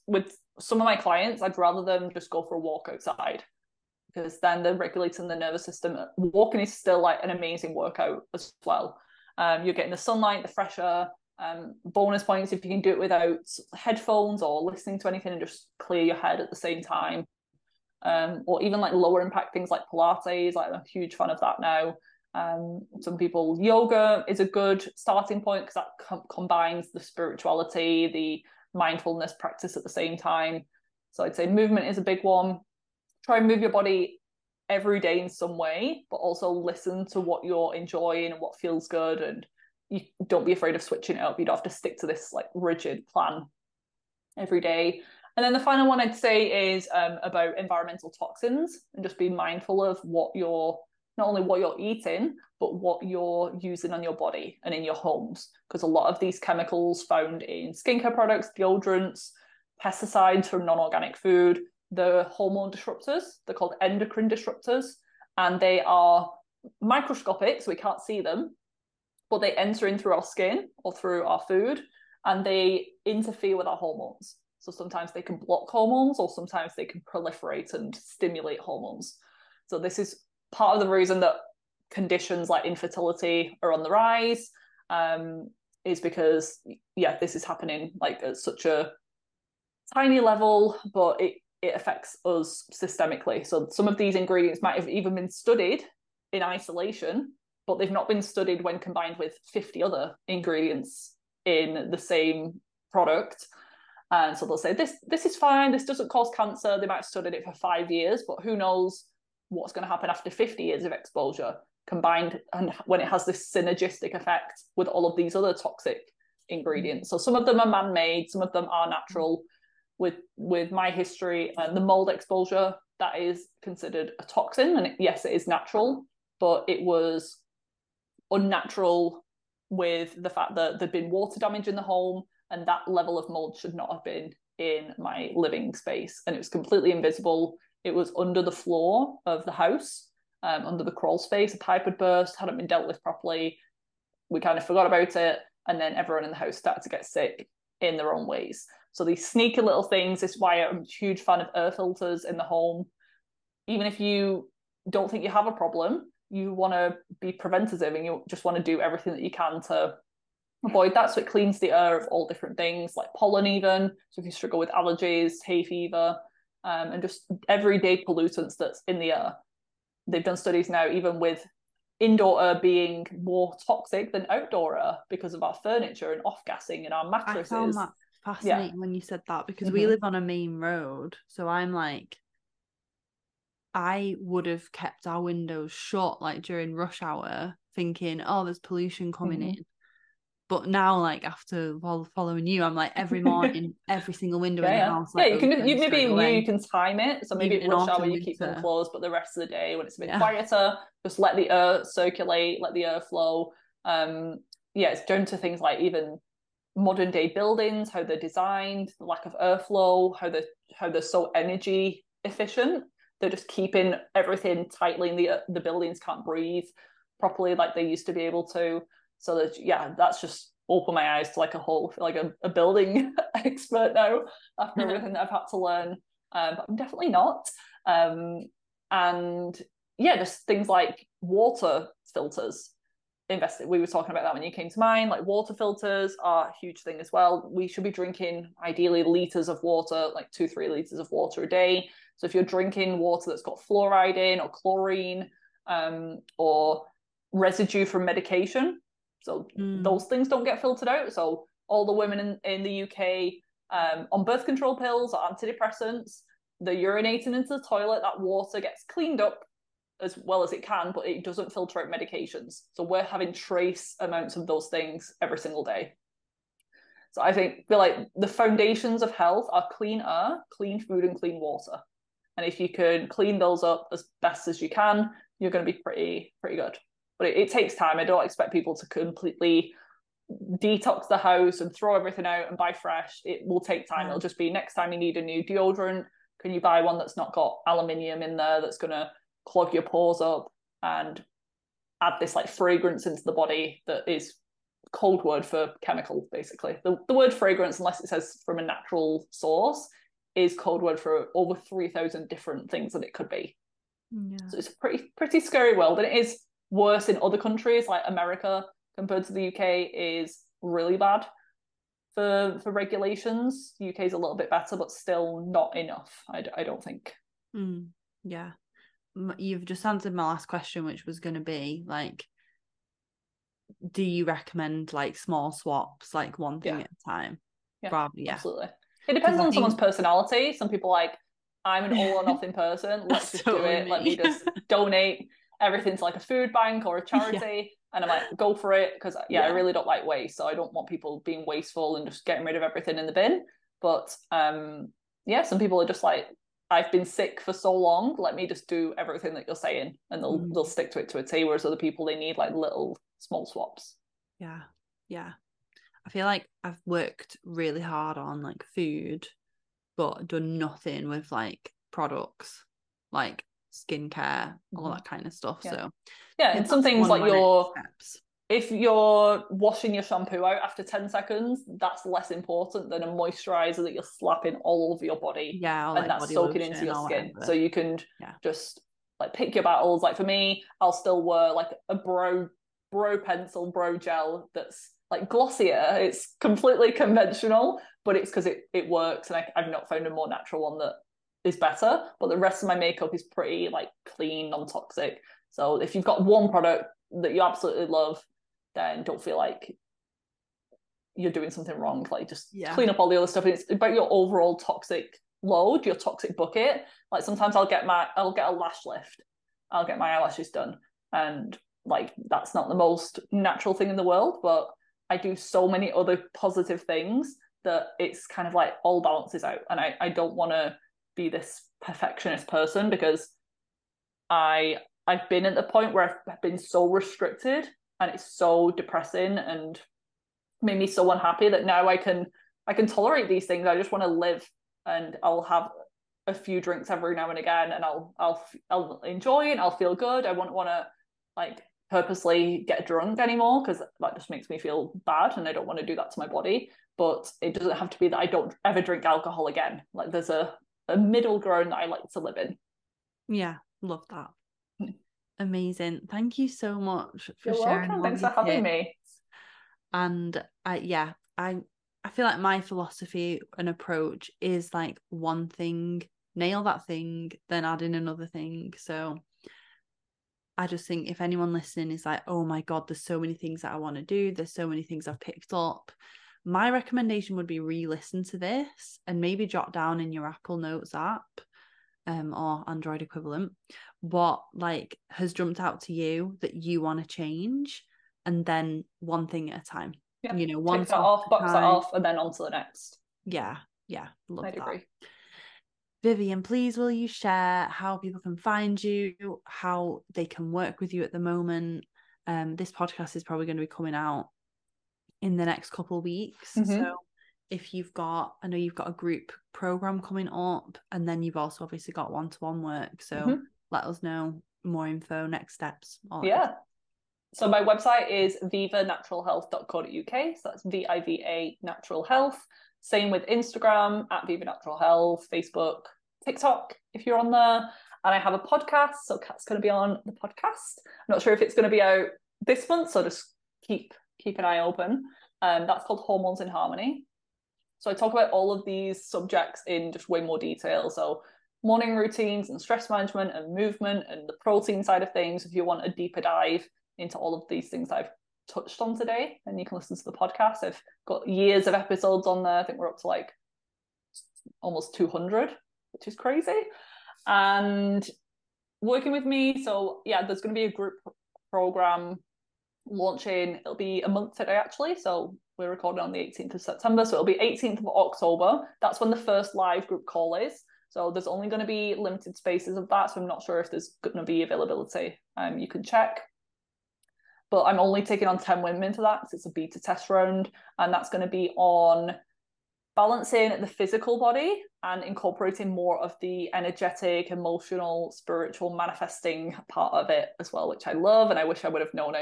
with some of my clients, I'd rather them just go for a walk outside because then they're regulating the nervous system. Walking is still like an amazing workout as well. Um, you're getting the sunlight, the fresh air. Um, bonus points if you can do it without headphones or listening to anything and just clear your head at the same time. Um, or even like lower impact things like Pilates. Like I'm a huge fan of that now. Um, some people yoga is a good starting point because that com- combines the spirituality, the mindfulness practice at the same time. So I'd say movement is a big one. Try and move your body every day in some way, but also listen to what you're enjoying and what feels good. And you don't be afraid of switching it up. You don't have to stick to this like rigid plan every day. And then the final one I'd say is um, about environmental toxins and just being mindful of what you're not only what you're eating, but what you're using on your body and in your homes. Because a lot of these chemicals found in skincare products, deodorants, pesticides from non organic food, the hormone disruptors, they're called endocrine disruptors, and they are microscopic, so we can't see them, but they enter in through our skin or through our food and they interfere with our hormones. So sometimes they can block hormones or sometimes they can proliferate and stimulate hormones. So this is part of the reason that conditions like infertility are on the rise um, is because yeah this is happening like at such a tiny level but it it affects us systemically so some of these ingredients might have even been studied in isolation but they've not been studied when combined with 50 other ingredients in the same product. And so they'll say this this is fine this doesn't cause cancer they might have studied it for five years but who knows what's going to happen after 50 years of exposure combined and when it has this synergistic effect with all of these other toxic ingredients. So some of them are man-made some of them are natural. With with my history and the mold exposure that is considered a toxin and yes it is natural but it was unnatural with the fact that there'd been water damage in the home and that level of mold should not have been in my living space. And it was completely invisible. It was under the floor of the house um, under the crawl space. A pipe had burst hadn't been dealt with properly. We kind of forgot about it. And then everyone in the house started to get sick in their own ways. So these sneaky little things this is why i'm a huge fan of air filters in the home. Even if you don't think you have a problem you want to be preventative and you just want to do everything that you can to avoid that so it cleans the air of all different things like pollen even so if you struggle with allergies hay fever um, and just everyday pollutants that's in the air they've done studies now even with indoor air being more toxic than outdoor air because of our furniture and off gassing and our mattresses. I found that fascinating when you said that because we Mhm. live on a main road. So I'm like, I would have kept our windows shut like during rush hour, thinking, oh, there's pollution coming Mhm. in. But now, like after fol- following you, I'm like every morning, every single window in the yeah. house. yeah, Like, you can you maybe you, away. you can time it. So maybe Even at in rush hour you keep them closed, but the rest of the day when it's a bit Yeah. quieter, just let the air circulate, let the air flow. Um, yeah, it's down to things like even modern day buildings, how they're designed, the lack of airflow, how they how they're so energy efficient. They're just keeping everything tightly in the the buildings can't breathe properly like they used to be able to. So that yeah, that's just opened my eyes to like a whole like a, a building expert now after everything that I've had to learn. Um, but I'm definitely not. Um, and yeah, just things like water filters. Invested. We were talking about that when you came to mind. Like water filters are a huge thing as well. We should be drinking ideally liters of water, like two, three liters of water a day. So if you're drinking water that's got fluoride in or chlorine um, or residue from medication, so mm. those things don't get filtered out. So all the women in, in the UK um, on birth control pills or antidepressants, they're urinating into the toilet. That water gets cleaned up as well as it can, but it doesn't filter out medications. So we're having trace amounts of those things every single day. So I think feel like the foundations of health are clean air, clean food, and clean water. And if you can clean those up as best as you can, you're going to be pretty pretty good. But it, it takes time. I don't expect people to completely detox the house and throw everything out and buy fresh. It will take time. Mm. It'll just be next time you need a new deodorant, can you buy one that's not got aluminium in there that's going to clog your pores up and add this like fragrance into the body that is cold word for chemical basically. The, the word fragrance unless it says from a natural source is cold word for over 3000 different things that it could be. Yeah. so it's a pretty pretty scary world and it is worse in other countries like america compared to the uk is really bad for for regulations. Uk is a little bit better but still not enough i, I don't think. Mm, yeah you've just answered my last question which was going to be like do you recommend like small swaps like one thing yeah. at a time? Yeah, Rather, yeah. absolutely. It depends on think... someone's personality. Some people like i'm an all or nothing person. Let's just do it. Me. let me just donate everything to like a food bank or a charity yeah. and i'm like go for it because yeah, yeah, i really don't like waste so i don't want people being wasteful and just getting rid of everything in the bin. But um yeah some people are just like I've been sick for so long. Let me just do everything that you're saying, and they'll mm. they'll stick to it to a T. Whereas other people, they need like little small swaps. Yeah, yeah. I feel like I've worked really hard on like food, but done nothing with like products, like skincare, mm-hmm. all that kind of stuff. Yeah. So yeah, and some things like your steps if you're washing your shampoo out after 10 seconds, that's less important than a moisturizer that you're slapping all over your body. Yeah. and like that's soaking into your skin. So you can yeah. just like pick your battles. Like for me, I'll still wear like a brow brow pencil, brow gel that's like Glossier. It's completely conventional, but it's because it, it works and I, I've not found a more natural one that is better. But the rest of my makeup is pretty like clean, non-toxic. So if you've got one product that you absolutely love, then don't feel like you're doing something wrong. Like just yeah. clean up all the other stuff. And it's about your overall toxic load, your toxic bucket. Like sometimes I'll get my I'll get a lash lift. I'll get my eyelashes done. And like that's not the most natural thing in the world, but I do so many other positive things that it's kind of like all balances out. And I, I don't wanna be this perfectionist person because I I've been at the point where I've been so restricted and it's so depressing and made me so unhappy that now I can I can tolerate these things. I just want to live, and I'll have a few drinks every now and again, and I'll I'll I'll enjoy it. I'll feel good. I won't want to like purposely get drunk anymore because that just makes me feel bad, and I don't want to do that to my body. But it doesn't have to be that I don't ever drink alcohol again. Like there's a a middle ground that I like to live in. Yeah, love that. Amazing. Thank you so much for You're sharing. Welcome. Thanks for having me. And I yeah, I I feel like my philosophy and approach is like one thing, nail that thing, then add in another thing. So I just think if anyone listening is like, oh my God, there's so many things that I want to do, there's so many things I've picked up. My recommendation would be re listen to this and maybe jot down in your Apple Notes app um, or Android equivalent what like has jumped out to you that you want to change and then one thing at a time yeah. you know one that off box time. that off and then on to the next yeah yeah love I'd that. agree Vivien, please will you share how people can find you, how they can work with you at the moment? Um, this podcast is probably going to be coming out in the next couple of weeks. Mm-hmm. So if you've got, I know you've got a group program coming up, and then you've also obviously got one to one work. So mm-hmm let us know more info, next steps. yeah. So my website is vivanaturalhealth.co.uk. So that's V I V A Natural Health. Same with Instagram at Viva Natural Health, Facebook, TikTok if you're on there. And I have a podcast, so Kat's going to be on the podcast. I'm not sure if it's going to be out this month, so just keep keep an eye open. Um, that's called Hormones in Harmony. So I talk about all of these subjects in just way more detail. So morning routines and stress management and movement and the protein side of things. If you want a deeper dive into all of these things I've touched on today, then you can listen to the podcast. I've got years of episodes on there. I think we're up to like almost 200, which is crazy. And working with me. So, yeah, there's going to be a group program launching. It'll be a month today, actually. So, we're recording on the 18th of September. So, it'll be 18th of October. That's when the first live group call is. So, there's only going to be limited spaces of that. So, I'm not sure if there's going to be availability. Um, you can check but I'm only taking on 10 women to that because it's a beta test round. And that's going to be on balancing the physical body and incorporating more of the energetic, emotional, spiritual manifesting part of it as well, which I love. And I wish I would have known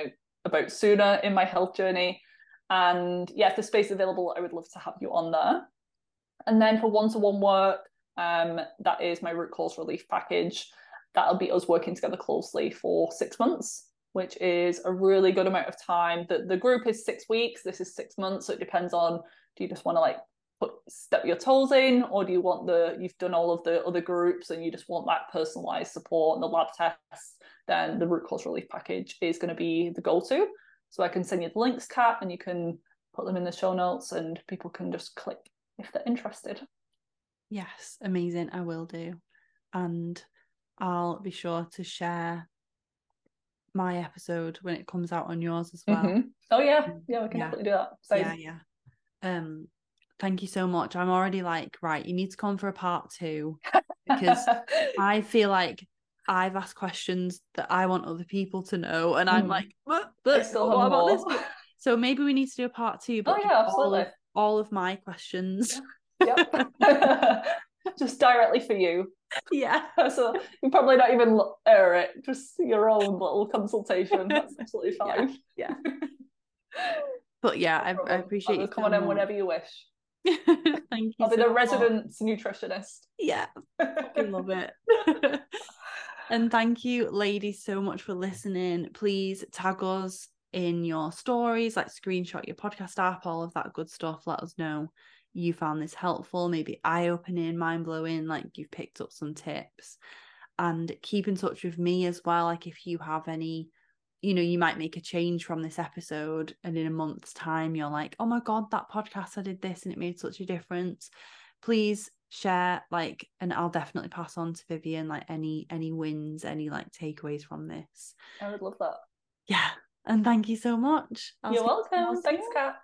about sooner in my health journey. And yeah, if the space available, I would love to have you on there. And then for one to one work, um, that is my root cause relief package. That'll be us working together closely for six months which is a really good amount of time. The the group is six weeks. This is six months. So it depends on do you just want to like put step your toes in, or do you want the you've done all of the other groups and you just want that personalized support and the lab tests? Then the root cause relief package is going to be the go to. So I can send you the links, Kat, and you can put them in the show notes, and people can just click if they're interested. Yes, amazing. I will do, and I'll be sure to share my episode when it comes out on yours as well. Mm-hmm. Oh yeah, um, yeah, we can yeah. definitely do that. Same. Yeah, yeah. Um, thank you so much. I'm already like, right, you need to come for a part two because I feel like I've asked questions that I want other people to know, and I'm mm. like, but, but still what about this? So maybe we need to do a part two. But oh yeah, absolutely. All of, all of my questions. Yep. Just directly for you. Yeah. so you probably not even air it, just your own little consultation. That's absolutely fine. Yeah. yeah. But yeah, I, I, appreciate you. Come on in whenever you wish. Thank you. I'll be so the resident nutritionist. Yeah. I love it. And thank you, ladies, so much for listening. Please tag us in your stories, like screenshot your podcast app, all of that good stuff. Let us know you found this helpful, maybe eye opening, mind blowing, like you've picked up some tips. And keep in touch with me as well. Like if you have any, you know, you might make a change from this episode, and in a month's time, you're like, oh my God, that podcast, I did this and it made such a difference. Please share like and I'll definitely pass on to Vivien like any any wins any like takeaways from this. I would love that. Yeah and thank you so much. I'll You're welcome. thanks Kat